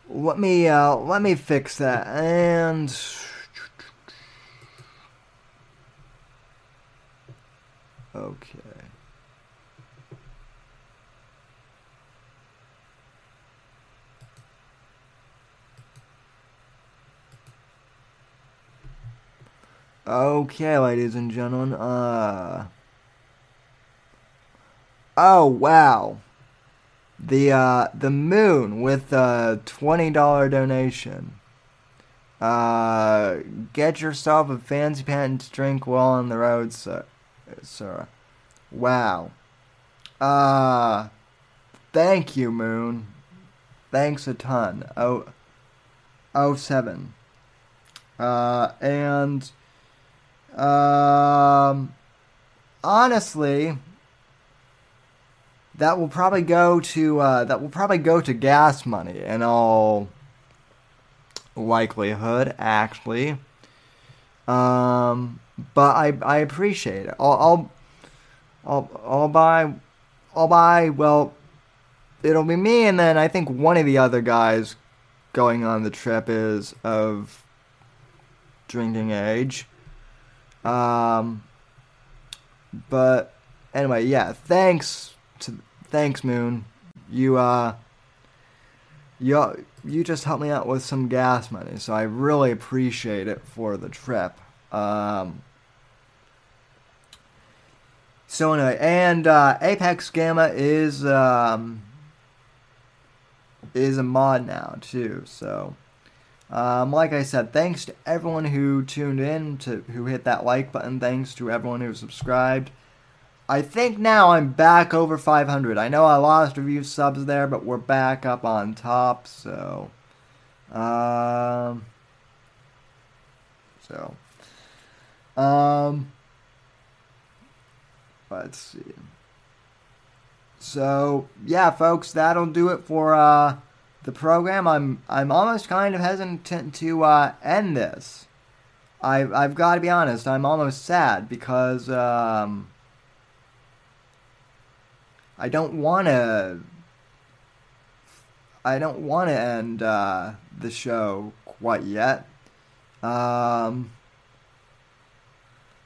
let me uh let me fix that and okay. Okay, ladies and gentlemen. Uh. Oh wow. The uh the moon with a twenty dollar donation. Uh, get yourself a fancy pants drink while on the road, sir. Sir. Wow. Uh, thank you, Moon. Thanks a ton. Oh, oh seven. Uh, and um, honestly, that will probably go to uh, that will probably go to gas money in all likelihood, actually. Um, but I I appreciate it. I'll I'll I'll, I'll buy I'll buy well. It'll be me, and then I think one of the other guys going on the trip is of drinking age. Um, but anyway, yeah. Thanks to thanks Moon. You uh, you you just helped me out with some gas money, so I really appreciate it for the trip. Um. So anyway, and uh, Apex Gamma is um, is a mod now too. So um, like I said, thanks to everyone who tuned in, to who hit that like button. Thanks to everyone who subscribed. I think now I'm back over 500. I know I lost a few subs there, but we're back up on top. So, um, so, um, let's see. So yeah, folks, that'll do it for uh the program. I'm I'm almost kind of hesitant to uh, end this. I've I've got to be honest. I'm almost sad because um, I don't want to. I don't want to end uh, the show quite yet. Um,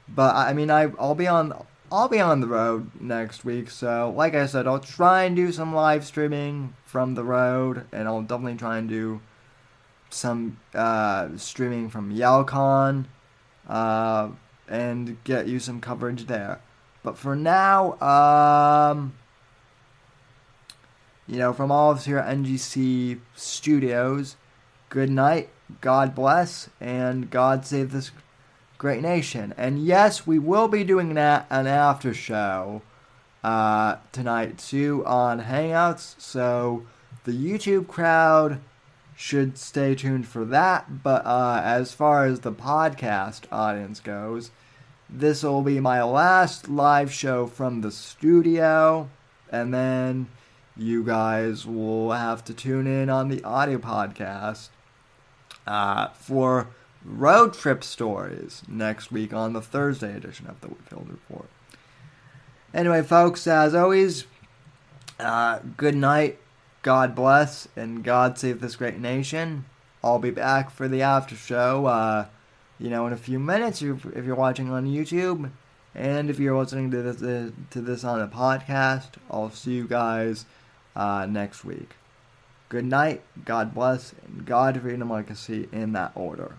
but I mean, I I'll be on I'll be on the road next week. So, like I said, I'll try and do some live streaming from the road, and I'll definitely try and do some uh, streaming from YALCON uh, and get you some coverage there. But for now, um, you know, from all of us here at NGC Studios, good night, God bless, and God save this great nation. And yes, we will be doing that an after show uh, tonight too on Hangouts. So the YouTube crowd should stay tuned for that. But uh, as far as the podcast audience goes, this will be my last live show from the studio, and then you guys will have to tune in on the audio podcast uh, for road trip stories next week on the Thursday edition of the Whitfield Report. Anyway, folks, as always, uh, good night, God bless, and God save this great nation. I'll be back for the after show, uh, you know, in a few minutes if, you're watching on YouTube. And if you're listening to this, uh, to this on a podcast, I'll see you guys uh, next week. Good night, God bless, and God, freedom, legacy in that order.